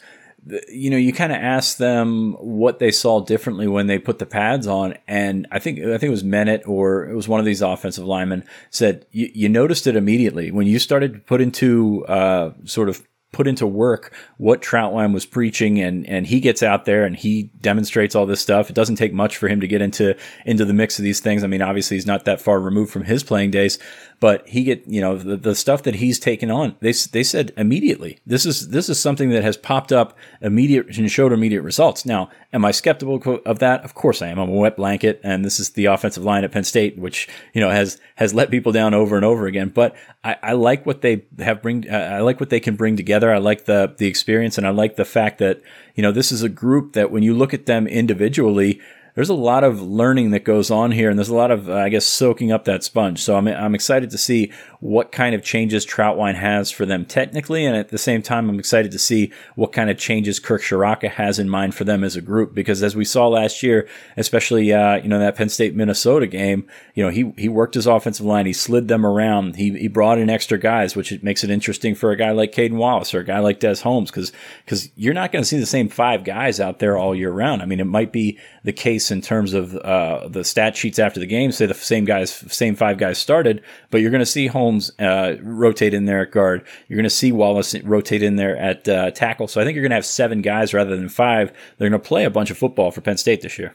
you know, you kind of asked them what they saw differently when they put the pads on, and I think I think it was Menet or it was one of these offensive linemen said you, noticed it immediately when you started to put into uh, sort of put into work what Trautwein was preaching and and he gets out there and he demonstrates all this stuff. It doesn't take much for him to get into into the mix of these things. I mean, obviously he's not that far removed from his playing days, but he get you know the, the stuff that he's taken on. They they said immediately this is this is something that has popped up immediate and showed immediate results. Now, am I skeptical of that? Of course I am. I'm a wet blanket, and this is the offensive line at Penn State, which you know has has let people down over and over again. But I, I like what they have bring. I like what they can bring together. I like the the experience, and I like the fact that you know this is a group that when you look at them individually there's a lot of learning that goes on here, and there's a lot of, uh, I guess, soaking up that sponge. So I'm, I'm excited to see what kind of changes Trautwein has for them technically, and at the same time, I'm excited to see what kind of changes Kirk Ciarrocca has in mind for them as a group. Because as we saw last year, especially uh, you know that Penn State Minnesota game, you know he he worked his offensive line, he slid them around, he he brought in extra guys, which makes it interesting for a guy like Caedan Wallace or a guy like Des Holmes, because because you're not going to see the same five guys out there all year round. I mean, it might be the case in terms of uh, the stat sheets after the game say the same guys, same five guys started, but you're going to see Holmes uh, rotate in there at guard. You're going to see Wallace rotate in there at uh, tackle. So I think you're going to have seven guys rather than five. They're going to play a bunch of football for Penn State this year.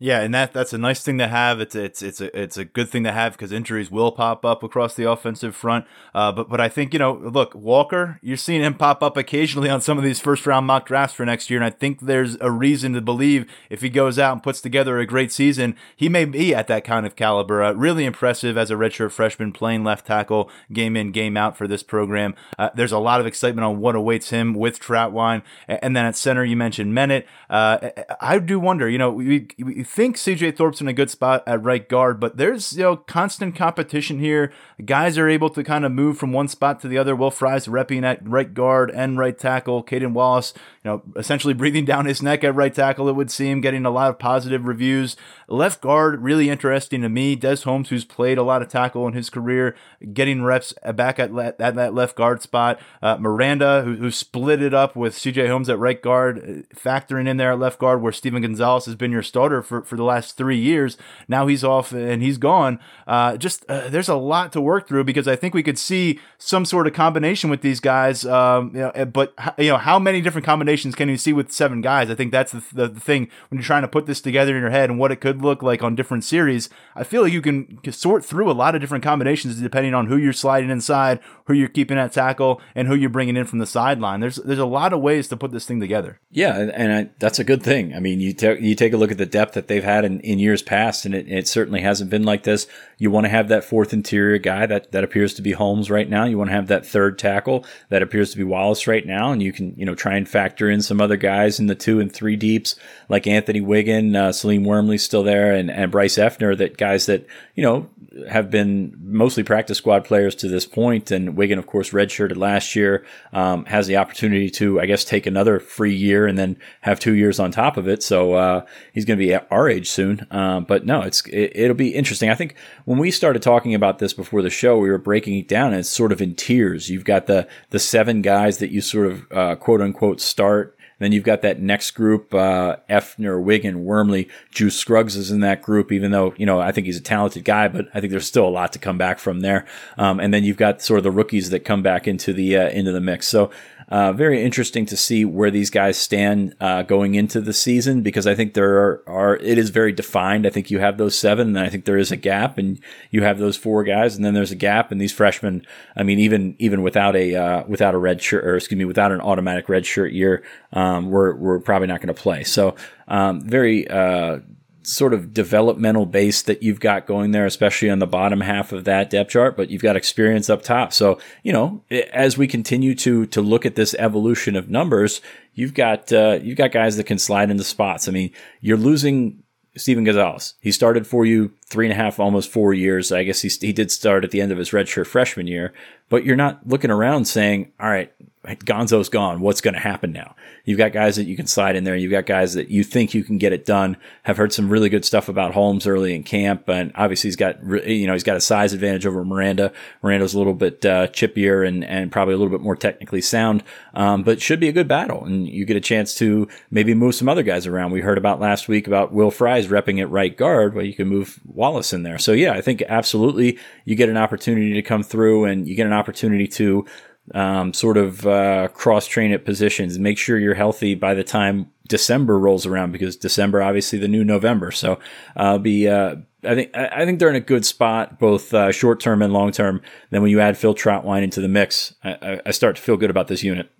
Yeah, and that that's a nice thing to have. It's it's it's a it's a good thing to have because injuries will pop up across the offensive front. Uh, but but I think you know, look, Walker, you're seeing him pop up occasionally on some of these first round mock drafts for next year, and I think there's a reason to believe if he goes out and puts together a great season, he may be at that kind of caliber. Uh, really impressive as a redshirt freshman playing left tackle, game in game out for this program. Uh, there's a lot of excitement on what awaits him with Trautwein, and then at center you mentioned Menet. Uh, I do wonder, you know, we, we think CJ Thorpe's in a good spot at right guard, but there's you know constant competition here. Guys are able to kind of move from one spot to the other. Will Fries repping at right guard and right tackle. Caedan Wallace, you know, essentially breathing down his neck at right tackle. It would seem getting a lot of positive reviews. Left guard, really interesting to me. Des Holmes, who's played a lot of tackle in his career, getting reps back at, at that left guard spot. Uh, Miranda, who, who split it up with CJ Holmes at right guard, factoring in there at left guard where Stephen Gonzalez has been your starter for, for the last three years. Now he's off and he's gone. Uh, just uh, there's a lot to work through because I think we could see some sort of combination with these guys. Um, you know, eh, but you know, how many different combinations can you see with seven guys? I think that's the, the, the thing when you're trying to put this together in your head and what it could look like on different series. I feel like you can sort through a lot of different combinations depending on who you're sliding inside, who you're keeping at tackle, and who you're bringing in from the sideline. There's there's a lot of ways to put this thing together. Yeah, and I, that's a good thing. I mean, you take you take a look at the depth that they've had in, in years past, and it, it certainly hasn't been like this. You want to have that fourth interior guy that that appears to be Holmes right now. You want to have that third tackle that appears to be Wallace right now, and you can you know try and factor in some other guys in the two and three deeps like Anthony Whigan, uh, Salim Wormley still there, and, and Bryce Effner. That guys that you know have been mostly practice squad players to this point. and Whigan, of course, redshirted last year, um, has the opportunity to, I guess, take another free year and then have two years on top of it. So uh, he's going to be our age soon. Uh, but no, it's it, will be interesting. I think when we started talking about this before the show, we were breaking it down, and it's sort of in tiers. You've got the the seven guys that you sort of uh, quote unquote start then you've got that next group, uh, Effner, Whigan, Wormley. Juice Scruggs is in that group, even though, you know, I think he's a talented guy, but I think there's still a lot to come back from there. Um, and then you've got sort of the rookies that come back into the, uh, into the mix. So uh, very interesting to see where these guys stand uh, going into the season because I think there are, are, it is very defined. I think you have those seven, and I think there is a gap, and you have those four guys, and then there's a gap, and these freshmen. I mean, even even without a uh, without a red shirt, or excuse me, without an automatic red shirt year, um, we're we're probably not going to play. So um, very uh, sort of developmental base that you've got going there, especially on the bottom half of that depth chart, but you've got experience up top. So, you know, as we continue to, to look at this evolution of numbers, you've got, uh, you've got guys that can slide into spots. I mean, you're losing Stephen Gonzalez. He started for you three and a half, almost four years. I guess he, he did start at the end of his redshirt freshman year, but you're not looking around saying, all right, Gonzo's gone. What's going to happen now? You've got guys that you can slide in there. You've got guys that you think you can get it done. Have heard some really good stuff about Holmes early in camp, and obviously he's got you know he's got a size advantage over Miranda. Miranda's a little bit uh, chippier and and probably a little bit more technically sound, um, but should be a good battle. And you get a chance to maybe move some other guys around. We heard about last week about Will Fries repping at right guard. Well, you can move Wallace in there. So yeah, I think absolutely you get an opportunity to come through, and you get an opportunity to um, sort of uh, cross train at positions. Make sure you're healthy by the time December rolls around because December obviously the new November. So I'll be. Uh, I think I think they're in a good spot, both uh, short term and long term. Then when you add Phil Trautwein into the mix, I, I start to feel good about this unit.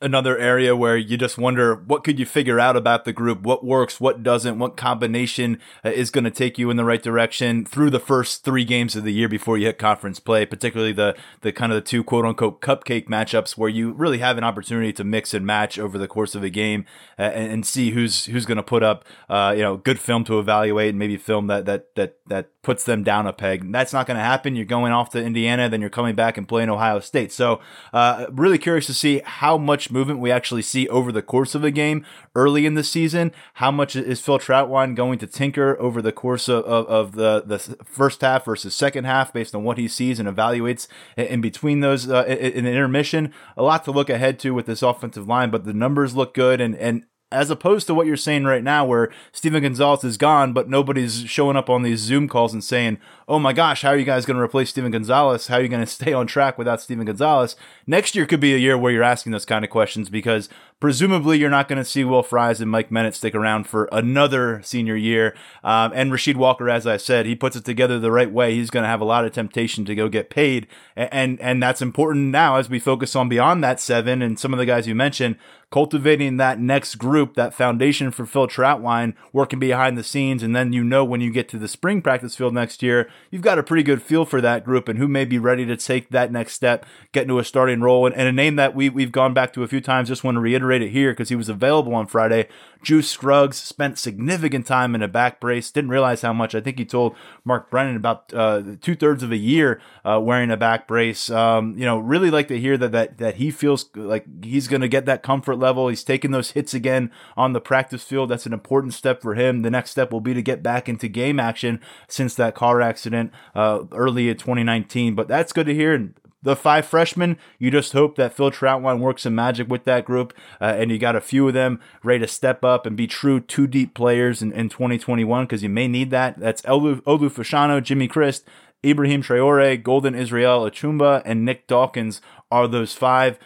Another area where you just wonder what could you figure out about the group? What works? What doesn't? What combination uh, is going to take you in the right direction through the first three games of the year before you hit conference play particularly the the kind of the two quote unquote cupcake matchups where you really have an opportunity to mix and match over the course of a game uh, and, and, see who's who's going to put up uh, you know good film to evaluate and maybe film that that that that puts them down a peg. That's not going to happen. You're going off to Indiana then you're coming back and playing Ohio State. So uh, really curious to see how much movement we actually see over the course of a game early in the season. How much is Phil Trautwein going to tinker over the course of, of, of the, the first half versus second half based on what he sees and evaluates in between those uh, in intermission? A lot to look ahead to with this offensive line, but the numbers look good and, and as opposed to what you're saying right now, where Stephen Gonzalez is gone, but nobody's showing up on these Zoom calls and saying, oh my gosh, how are you guys going to replace Stephen Gonzalez? How are you going to stay on track without Stephen Gonzalez? Next year could be a year where you're asking those kind of questions because presumably you're not going to see Will Fries and Mike Menet stick around for another senior year. Um, and Rasheed Walker, as I said, he puts it together the right way. He's going to have a lot of temptation to go get paid. And, and, and that's important now as we focus on beyond that seven and some of the guys you mentioned cultivating that next group, that foundation for Phil Trautwein, working behind the scenes. And then you know when you get to the spring practice field next year, you've got a pretty good feel for that group and who may be ready to take that next step, get into a starting role. And, and a name that we, we've gone back to a few times, just want to reiterate it here because he was available on Friday. Juice Scruggs spent significant time in a back brace. Didn't realize how much. I think he told Mark Brennan about uh, two thirds of a year uh, wearing a back brace. Um, you know, really like to hear that that that he feels like he's going to get that comfort level. He's taking those hits again on the practice field. That's an important step for him. The next step will be to get back into game action since that car accident uh, early in 2019. But that's good to hear. And the five freshmen, you just hope that Phil Trautwein works some magic with that group, uh, and you got a few of them ready to step up and be true two deep players in, in 2021 because you may need that. That's Olu, Olu Fashanu, Jimmy Christ, Ibrahim Traore, Golden Israel Achumba, and Nick Dawkins are those five.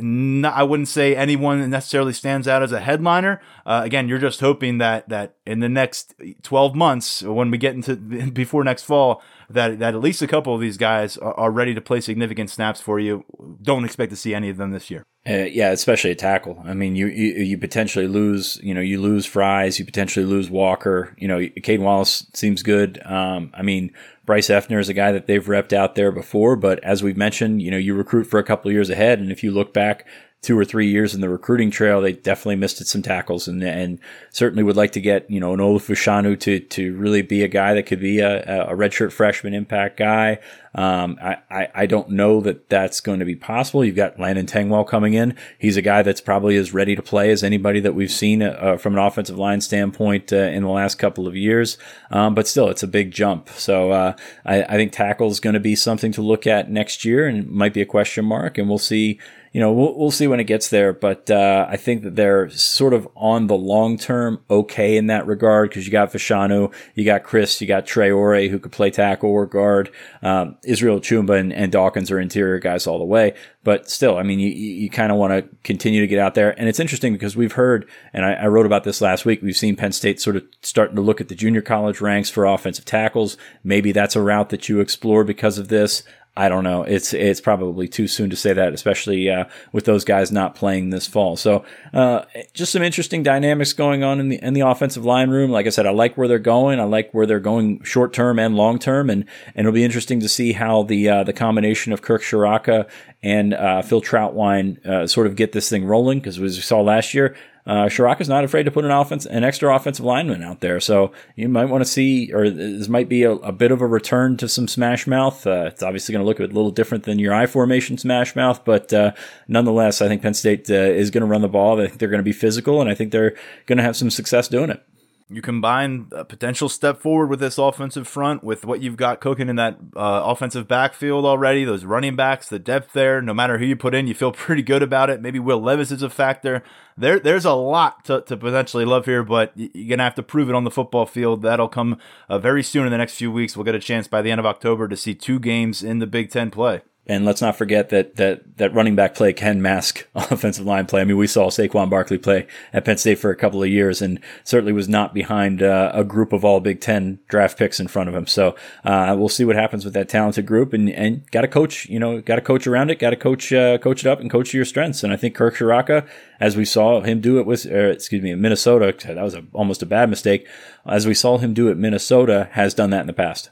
Not, I wouldn't say anyone necessarily stands out as a headliner. Uh, again, you're just hoping that that in the next 12 months, when we get into before next fall, that that at least a couple of these guys are, ready to play significant snaps for you. Don't expect to see any of them this year. Uh, yeah, especially a tackle. I mean, you, you, you potentially lose. You know, you lose Fries. You potentially lose Walker. You know, Caedan Wallace seems good. Um, I mean, Bryce Effner is a guy that they've repped out there before, but as we've mentioned, you know, you recruit for a couple years ahead, and if you look back two or three years in the recruiting trail, they definitely missed some tackles and and certainly would like to get, you know, an Olu Fashanu to to really be a guy that could be a, a redshirt freshman impact guy. Um, I, I, I, don't know that that's going to be possible. You've got Landon Tengwall coming in. He's a guy that's probably as ready to play as anybody that we've seen uh, from an offensive line standpoint uh, in the last couple of years. Um, but still, it's a big jump. So uh, I, I think tackle is going to be something to look at next year and might be a question mark. And we'll see you know, we'll, we'll see when it gets there. But uh, I think that they're sort of on the long term okay in that regard because you got Fashanu, you got Chris, you got Traore who could play tackle or guard. Um, Israel Chumba and, and, Dawkins are interior guys all the way. But still, I mean, you, you kind of want to continue to get out there. And it's interesting because we've heard, and I, I wrote about this last week, we've seen Penn State sort of starting to look at the junior college ranks for offensive tackles. Maybe that's a route that you explore because of this. I don't know. It's it's probably too soon to say that, especially uh, with those guys not playing this fall. So uh, just some interesting dynamics going on in the in the offensive line room. Like I said, I like where they're going. I like where they're going short term and long term, and and it'll be interesting to see how the uh, the combination of Kirk Ciarrocca and uh, Phil Trautwein uh, sort of get this thing rolling. Because as we saw last year, uh, is not afraid to put an offense, an extra offensive lineman out there. So you might want to see, or this might be a, a bit of a return to some smash mouth. Uh, it's obviously going to look a little different than your I formation smash mouth, but uh, nonetheless, I think Penn State uh, is going to run the ball. I think they're going to be physical, and I think they're going to have some success doing it. You combine a potential step forward with this offensive front with what you've got cooking in that uh, offensive backfield already, those running backs, the depth there. No matter who you put in, you feel pretty good about it. Maybe Will Levis is a factor. There, there's a lot to, to potentially love here, but you're gonna have to prove it on the football field. That'll come uh, very soon in the next few weeks. We'll get a chance by the end of October to see two games in the Big Ten play. And let's not forget that that that running back play can mask offensive line play. I mean, we saw Saquon Barkley play at Penn State for a couple of years, and certainly was not behind uh, a group of all Big Ten draft picks in front of him. So uh, we'll see what happens with that talented group, and and got to coach. You know, got to coach around it. Got to coach uh, coach it up and coach your strengths. And I think Kirk Ciarrocca, as we saw him do it with, excuse me, Minnesota, that was a, almost a bad mistake. As we saw him do it, Minnesota has done that in the past.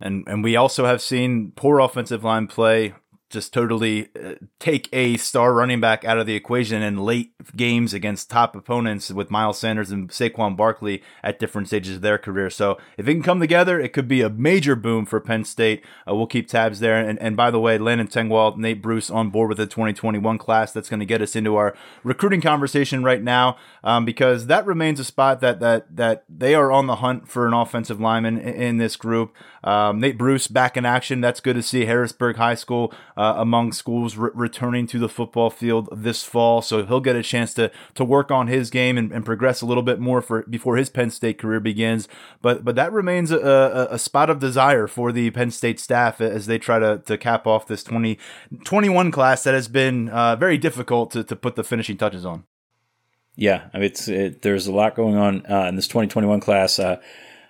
And and we also have seen poor offensive line play just totally uh, take a star running back out of the equation in late games against top opponents with Miles Sanders and Saquon Barkley at different stages of their career. So if it can come together, it could be a major boom for Penn State. Uh, we'll keep tabs there. And, and by the way, Landon Tengwall, Nate Bruce on board with the 2021 class. That's going to get us into our recruiting conversation right now um, because that remains a spot that that that they are on the hunt for an offensive lineman in, in this group. Um, Nate Bruce back in action. That's good to see. Harrisburg High School uh, among schools re- returning to the football field this fall, so he'll get a chance to to work on his game and, and progress a little bit more for before his Penn State career begins. But but that remains a, a, a spot of desire for the Penn State staff as they try to, to cap off this 2021 class that has been uh, very difficult to, to put the finishing touches on. Yeah, I mean, it's it, there's a lot going on uh, in this 2021 class. Uh,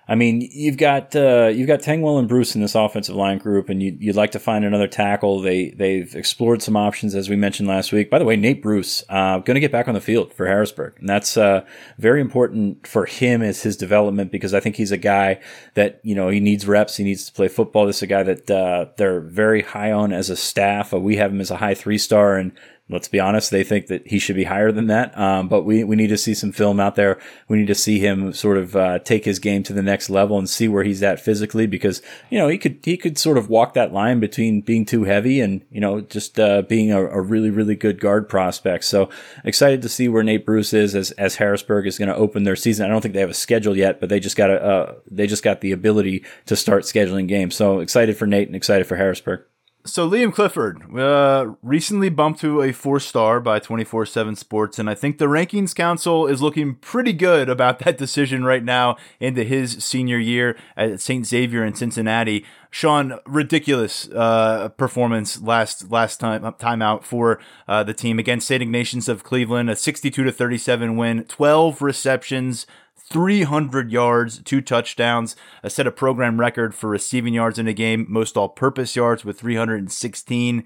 I mean, you've got uh, you've got Tengwall and Bruce in this offensive line group, and you, would like to find another tackle. They they've explored some options as we mentioned last week. By the way, Nate Bruce uh, going to get back on the field for Harrisburg, and that's uh, very important for him as his development because I think he's a guy that you know he needs reps, he needs to play football. This is a guy that uh, they're very high on as a staff. We have him as a high three star, and let's be honest, they think that he should be higher than that. Um, but we, we need to see some film out there. We need to see him sort of uh, take his game to the next level and see where he's at physically because, you know, he could, he could sort of walk that line between being too heavy and, you know, just uh, being a, a, really, really good guard prospect. So excited to see where Nate Bruce is as, as Harrisburg is going to open their season. I don't think they have a schedule yet, but they just got a, uh, they just got the ability to start scheduling games. So excited for Nate and excited for Harrisburg. So Liam Clifford uh, recently bumped to a four star by 24/7 Sports, and I think the Rankings Council is looking pretty good about that decision right now into his senior year at St. Xavier in Cincinnati. Sean, ridiculous uh, performance last last time time out for uh, the team against St. Ignatius of Cleveland, a 62 to 37 win, 12 receptions, 300 yards, two touchdowns, a set a program record for receiving yards in a game, most all purpose yards with 316.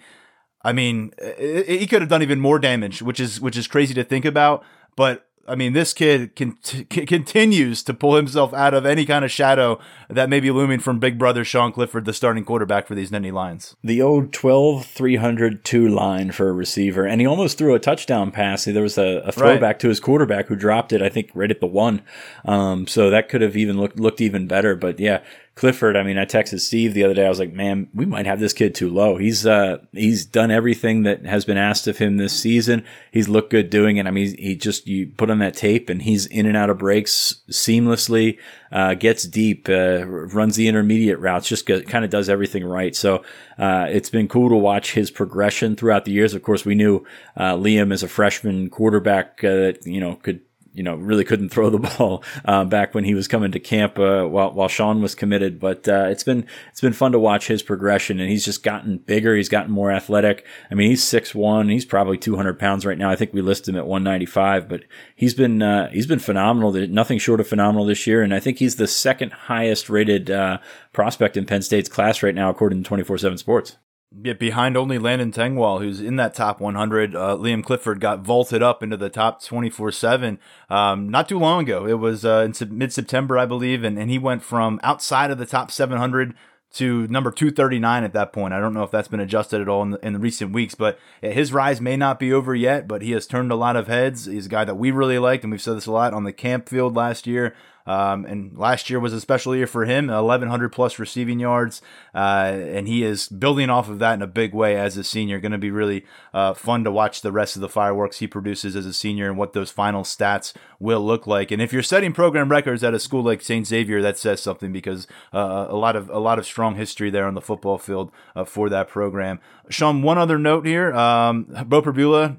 I mean, he could have done even more damage, which is which is crazy to think about, but I mean, this kid can, continues to pull himself out of any kind of shadow that may be looming from big brother Sean Clifford, the starting quarterback for these Nittany Lions. The old 12 302 line for a receiver. And he almost threw a touchdown pass. There was a, a throwback right. to his quarterback who dropped it, I think, right at the one. Um, so that could have even looked, looked even better. But yeah, Clifford, I mean, I texted Steve the other day. I was like, man, we might have this kid too low. He's, uh, he's done everything that has been asked of him this season. He's looked good doing it. I mean, he just, you put on that tape and he's in and out of breaks seamlessly, uh, gets deep, uh, runs the intermediate routes, just kind of does everything right. So, uh, it's been cool to watch his progression throughout the years. Of course, we knew, uh, Liam as a freshman quarterback, uh, that, you know, could, you know, really couldn't throw the ball uh, back when he was coming to camp uh, while while Sean was committed. But uh, it's been it's been fun to watch his progression, and he's just gotten bigger. He's gotten more athletic. I mean, he's six one. He's probably two hundred pounds right now. I think we list him at one ninety five, but he's been uh, he's been phenomenal. Nothing short of phenomenal this year, and I think he's the second highest rated uh, prospect in Penn State's class right now, according to twenty four seven Sports. Behind only Landon Tengwall, who's in that top 100. Uh, Liam Clifford got vaulted up into the top 24 7 um, not too long ago. It was uh, in mid September, I believe, and, and he went from outside of the top 700 to number 239 at that point. I don't know if that's been adjusted at all in the, in the recent weeks, but his rise may not be over yet, but he has turned a lot of heads. He's a guy that we really liked, and we've said this a lot on the camp field last year. Um, and last year was a special year for him 1,100 plus receiving yards. Uh, and he is building off of that in a big way as a senior. Going to be really uh, fun to watch the rest of the fireworks he produces as a senior and what those final stats will look like. And if you're setting program records at a school like St. Xavier, that says something because uh, a lot of a lot of strong history there on the football field uh, for that program. Sean, one other note here: um, Beau Pribula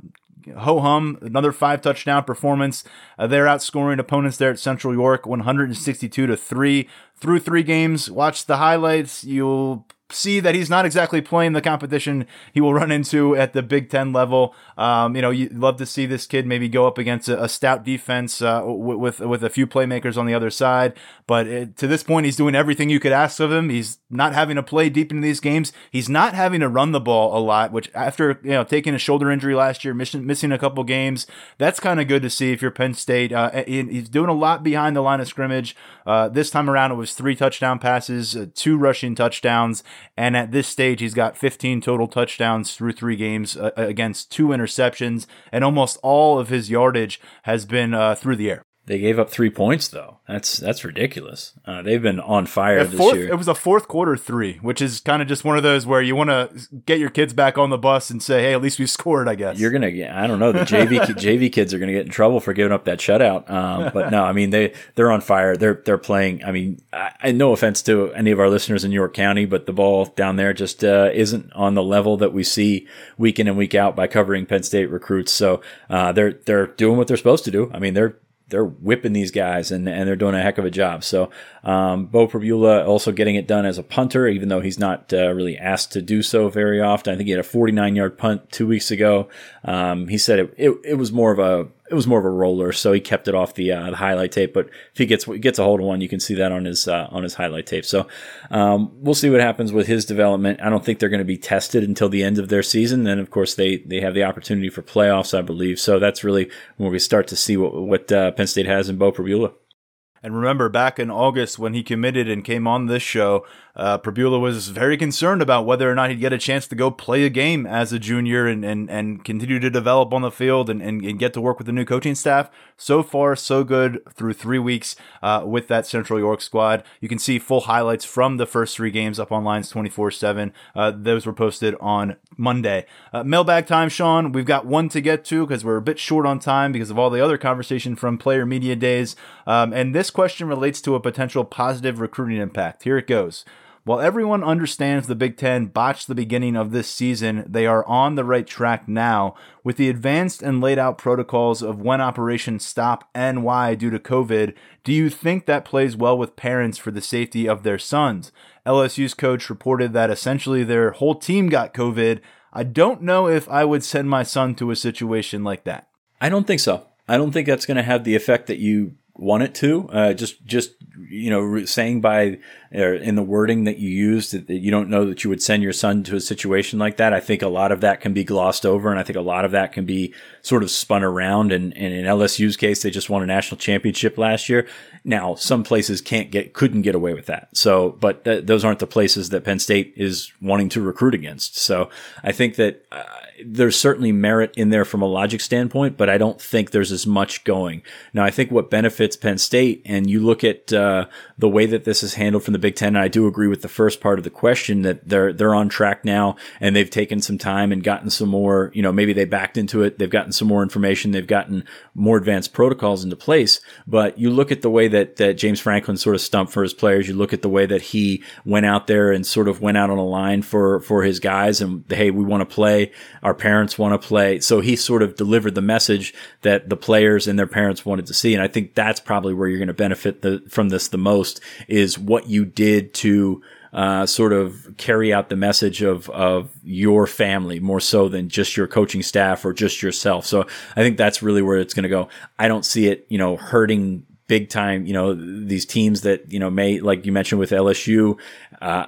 ho hum, another five touchdown performance. Uh, they're outscoring opponents there at Central York 162 to 3 through three games. Watch the highlights. You'll see that he's not exactly playing the competition he will run into at the Big Ten level. Um, you know, you love to see this kid maybe go up against a, a stout defense uh, with with a few playmakers on the other side. But it, to this point, he's doing everything you could ask of him. He's not having to play deep into these games. He's not having to run the ball a lot, which after you know taking a shoulder injury last year, missing, missing a couple games, that's kind of good to see if you're Penn State. Uh, he's doing a lot behind the line of scrimmage. Uh, this time around, it was three touchdown passes, uh, two rushing touchdowns, and at this stage, he's got 15 total touchdowns through three games uh, against two interceptions, and almost all of his yardage has been uh, through the air. They gave up three points though. That's that's ridiculous. Uh, they've been on fire this fourth, year. It was a fourth quarter three, which is kind of just one of those where you want to get your kids back on the bus and say, "Hey, at least we scored." I guess you're gonna get. I don't know. The JV JV kids are gonna get in trouble for giving up that shutout. Um, but no, I mean they they're on fire. They're they're playing. I mean, I, no offense to any of our listeners in York County, but the ball down there just uh, isn't on the level that we see week in and week out by covering Penn State recruits. So uh, they're they're doing what they're supposed to do. I mean, they're they're whipping these guys and, and they're doing a heck of a job. So, um, Beau Pribula also getting it done as a punter, even though he's not uh, really asked to do so very often. I think he had a 49 yard punt two weeks ago. Um, he said it, it, it was more of a it was more of a roller, so he kept it off the, uh, the highlight tape. But if he gets gets a hold of one, you can see that on his uh, on his highlight tape. So um, we'll see what happens with his development. I don't think they're going to be tested until the end of their season. Then, of course, they they have the opportunity for playoffs, I believe. So that's really where we start to see what what uh, Penn State has in Beau Pribula. And remember, back in August when he committed and came on this show, uh, Pribula was very concerned about whether or not he'd get a chance to go play a game as a junior and, and, and continue to develop on the field and, and, and get to work with the new coaching staff. So far, so good through three weeks uh, with that Central York squad. You can see full highlights from the first three games up on Lions 24 uh, 7. Those were posted on Monday. Uh, mailbag time, Sean. We've got one to get to because we're a bit short on time because of all the other conversation from player media days. Um, and this question relates to a potential positive recruiting impact. Here it goes. While everyone understands the Big Ten botched the beginning of this season, they are on the right track now with the advanced and laid out protocols of when operations stop and why due to COVID. Do you think that plays well with parents for the safety of their sons? LSU's coach reported that essentially their whole team got COVID. I don't know if I would send my son to a situation like that. I don't think so. I don't think that's going to have the effect that you want it to. Uh, just, just you know, saying by or in the wording that you used that you don't know that you would send your son to a situation like that. I think a lot of that can be glossed over, and I think a lot of that can be sort of spun around. And, and in LSU's case, they just won a national championship last year. Now, some places can't get, couldn't get away with that. So, but th- those aren't the places that Penn State is wanting to recruit against. So, I think that. Uh, there's certainly merit in there from a logic standpoint, but I don't think there's as much going. Now, I think what benefits Penn State, and you look at uh, the way that this is handled from the Big Ten, and I do agree with the first part of the question that they're they're on track now, and they've taken some time and gotten some more. You know, maybe they backed into it. They've gotten some more information. They've gotten more advanced protocols into place. But you look at the way that that James Franklin sort of stumped for his players. You look at the way that he went out there and sort of went out on a line for for his guys, and hey, we want to play. Our our parents want to play. So he sort of delivered the message that the players and their parents wanted to see. And I think that's probably where you're going to benefit the, from this the most is what you did to uh, sort of carry out the message of of your family more so than just your coaching staff or just yourself. So I think that's really where it's going to go. I don't see it, you know, hurting big time, you know, these teams that, you know, may, like you mentioned with LSU, uh,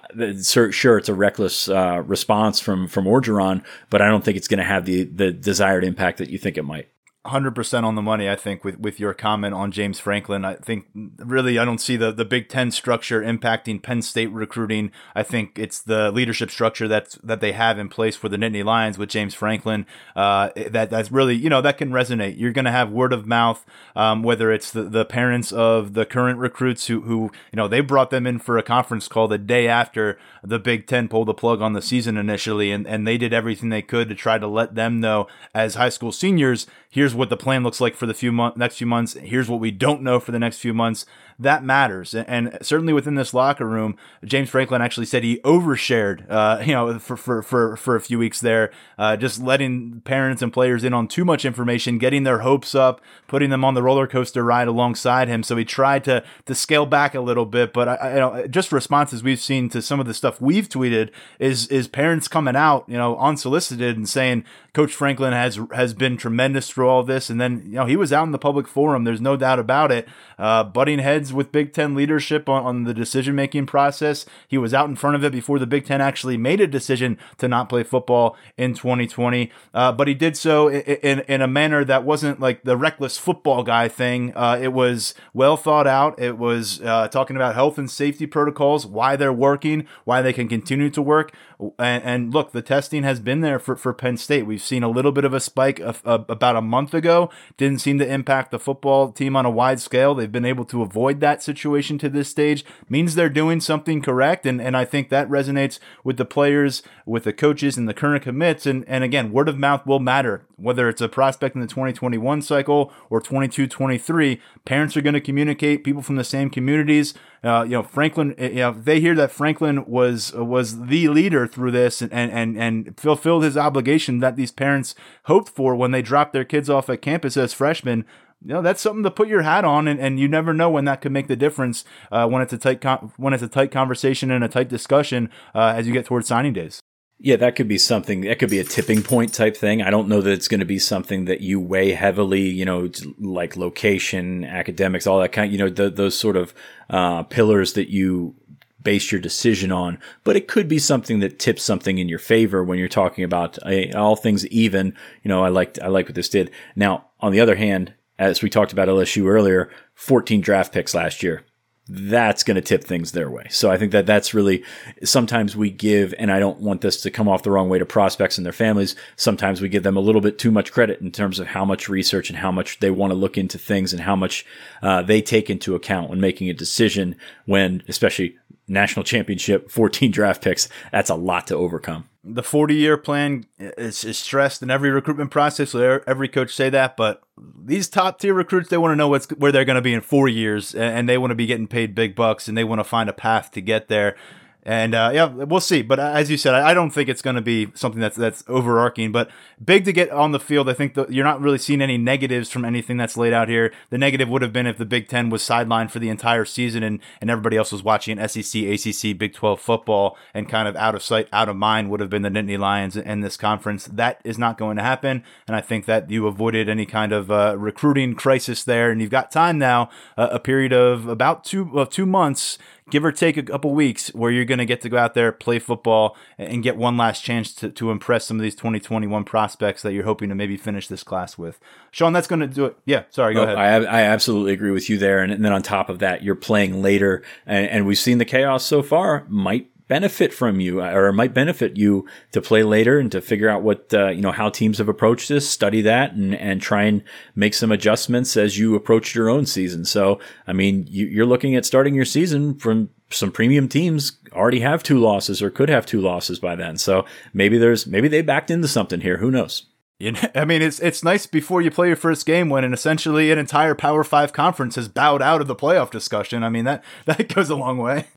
sure, it's a reckless uh, response from from Orgeron, but I don't think it's going to have the the desired impact that you think it might. 100% on the money, I think, with, with your comment on James Franklin. I think really I don't see the, the Big Ten structure impacting Penn State recruiting. I think it's the leadership structure that's, that they have in place for the Nittany Lions with James Franklin. Uh, that That's really, you know, that can resonate. You're going to have word of mouth, um, whether it's the, the parents of the current recruits who, who, you know, they brought them in for a conference call the day after the Big Ten pulled the plug on the season initially, and, and they did everything they could to try to let them know as high school seniors, here's what the plan looks like for the few month, next few months. Here's what we don't know for the next few months. That matters, and certainly within this locker room, James Franklin actually said he overshared, uh, you know, for for for for a few weeks there, uh, just letting parents and players in on too much information, getting their hopes up, putting them on the roller coaster ride alongside him. So he tried to to scale back a little bit, but I, I you know, just responses we've seen to some of the stuff we've tweeted is is parents coming out, you know, unsolicited and saying Coach Franklin has has been tremendous through all this, and then you know he was out in the public forum. There's no doubt about it, uh, butting heads with Big Ten leadership on, on the decision making process. He was out in front of it before the Big Ten actually made a decision to not play football in 2020, uh, but he did so in, in, in a manner that wasn't like the reckless football guy thing. Uh, it was well thought out. It was uh, talking about health and safety protocols, why they're working, why they can continue to work, and, and look, the testing has been there for for Penn State. We've seen a little bit of a spike of, about a month ago. Didn't seem to impact the football team on a wide scale. They've been able to avoid that situation to this stage. Means they're doing something correct. And, and I think that resonates with the players, with the coaches, and the current commits. And, and again, word of mouth will matter. Whether it's a prospect in the 2021 cycle or 22 23, parents are going to communicate, people from the same communities. Uh, you know, Franklin, you know, they hear that Franklin was was the leader through this and, and, and fulfilled his obligation that these parents hoped for when they dropped their kids off at campus as freshmen you know that's something to put your hat on and, and you never know when that could make the difference uh, when it's a tight con- when it's a tight conversation and a tight discussion uh, as you get towards signing days yeah, that could be something. That could be a tipping point type thing. I don't know that it's going to be something that you weigh heavily. You know, like location, academics, all that kind. You know, the, those sort of uh, pillars that you base your decision on, but it could be something that tips something in your favor when you're talking about uh, all things even. You know, I liked I like what this did. Now, on the other hand, as we talked about LSU earlier, 14 draft picks last year. That's going to tip things their way. So I think that that's really sometimes we give, and I don't want this to come off the wrong way to prospects and their families. Sometimes we give them a little bit too much credit in terms of how much research and how much they want to look into things and how much uh, they take into account when making a decision. When, especially national championship, 14 draft picks, that's a lot to overcome. The 40 year plan is, is, stressed in every recruitment process. So every coach say that, but these top tier recruits, they want to know what's where they're going to be in four years, and they want to be getting paid big bucks, and they want to find a path to get there. And uh, yeah, we'll see. But uh, as you said, I don't think it's going to be something that's that's overarching. But big to get on the field. I think the, you're not really seeing any negatives from anything that's laid out here. The negative would have been if the Big Ten was sidelined for the entire season and and everybody else was watching SEC, ACC, Big 12 football and kind of out of sight, out of mind would have been the Nittany Lions in this conference. That is not going to happen. And I think that you avoided any kind of uh, recruiting crisis there. And you've got time now, uh, a period of about two of two months give or take a couple weeks where you're going to get to go out there, play football, and get one last chance to, to impress some of these 2021 prospects that you're hoping to maybe finish this class with. Sean, that's going to do it. Yeah, sorry, go oh, ahead. I, I absolutely agree with you there. And, and, then on top of that, you're playing later, and, and we've seen the chaos so far might benefit from you or might benefit you to play later and to figure out what uh, you know how teams have approached this study that and and try and make some adjustments as you approach your own season so i mean you, you're looking at starting your season from some premium teams already have two losses or could have two losses by then so maybe there's maybe they backed into something here who knows you know, I mean, it's it's nice before you play your first game when an essentially an entire Power Five conference has bowed out of the playoff discussion. I mean that that goes a long way.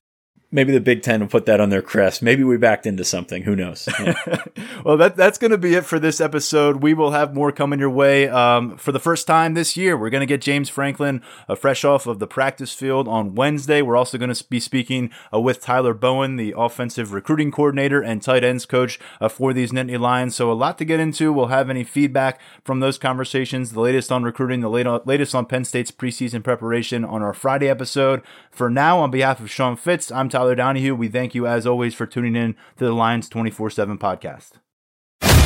Maybe the Big Ten will put that on their crest. Maybe we backed into something. Who knows? Yeah. well, that that's going to be it for this episode. We will have more coming your way. Um, for the first time this year, we're going to get James Franklin uh, fresh off of the practice field on Wednesday. We're also going to be speaking uh, with Tyler Bowen, the offensive recruiting coordinator and tight ends coach uh, for these Nittany Lions. So a lot to get into. We'll have any feedback from those conversations, the latest on recruiting, the latest on Penn State's preseason preparation on our Friday episode. For now, on behalf of Sean Fitz, I'm Tyler Donohue. We thank you, as always, for tuning in to the Lions 24 7 podcast.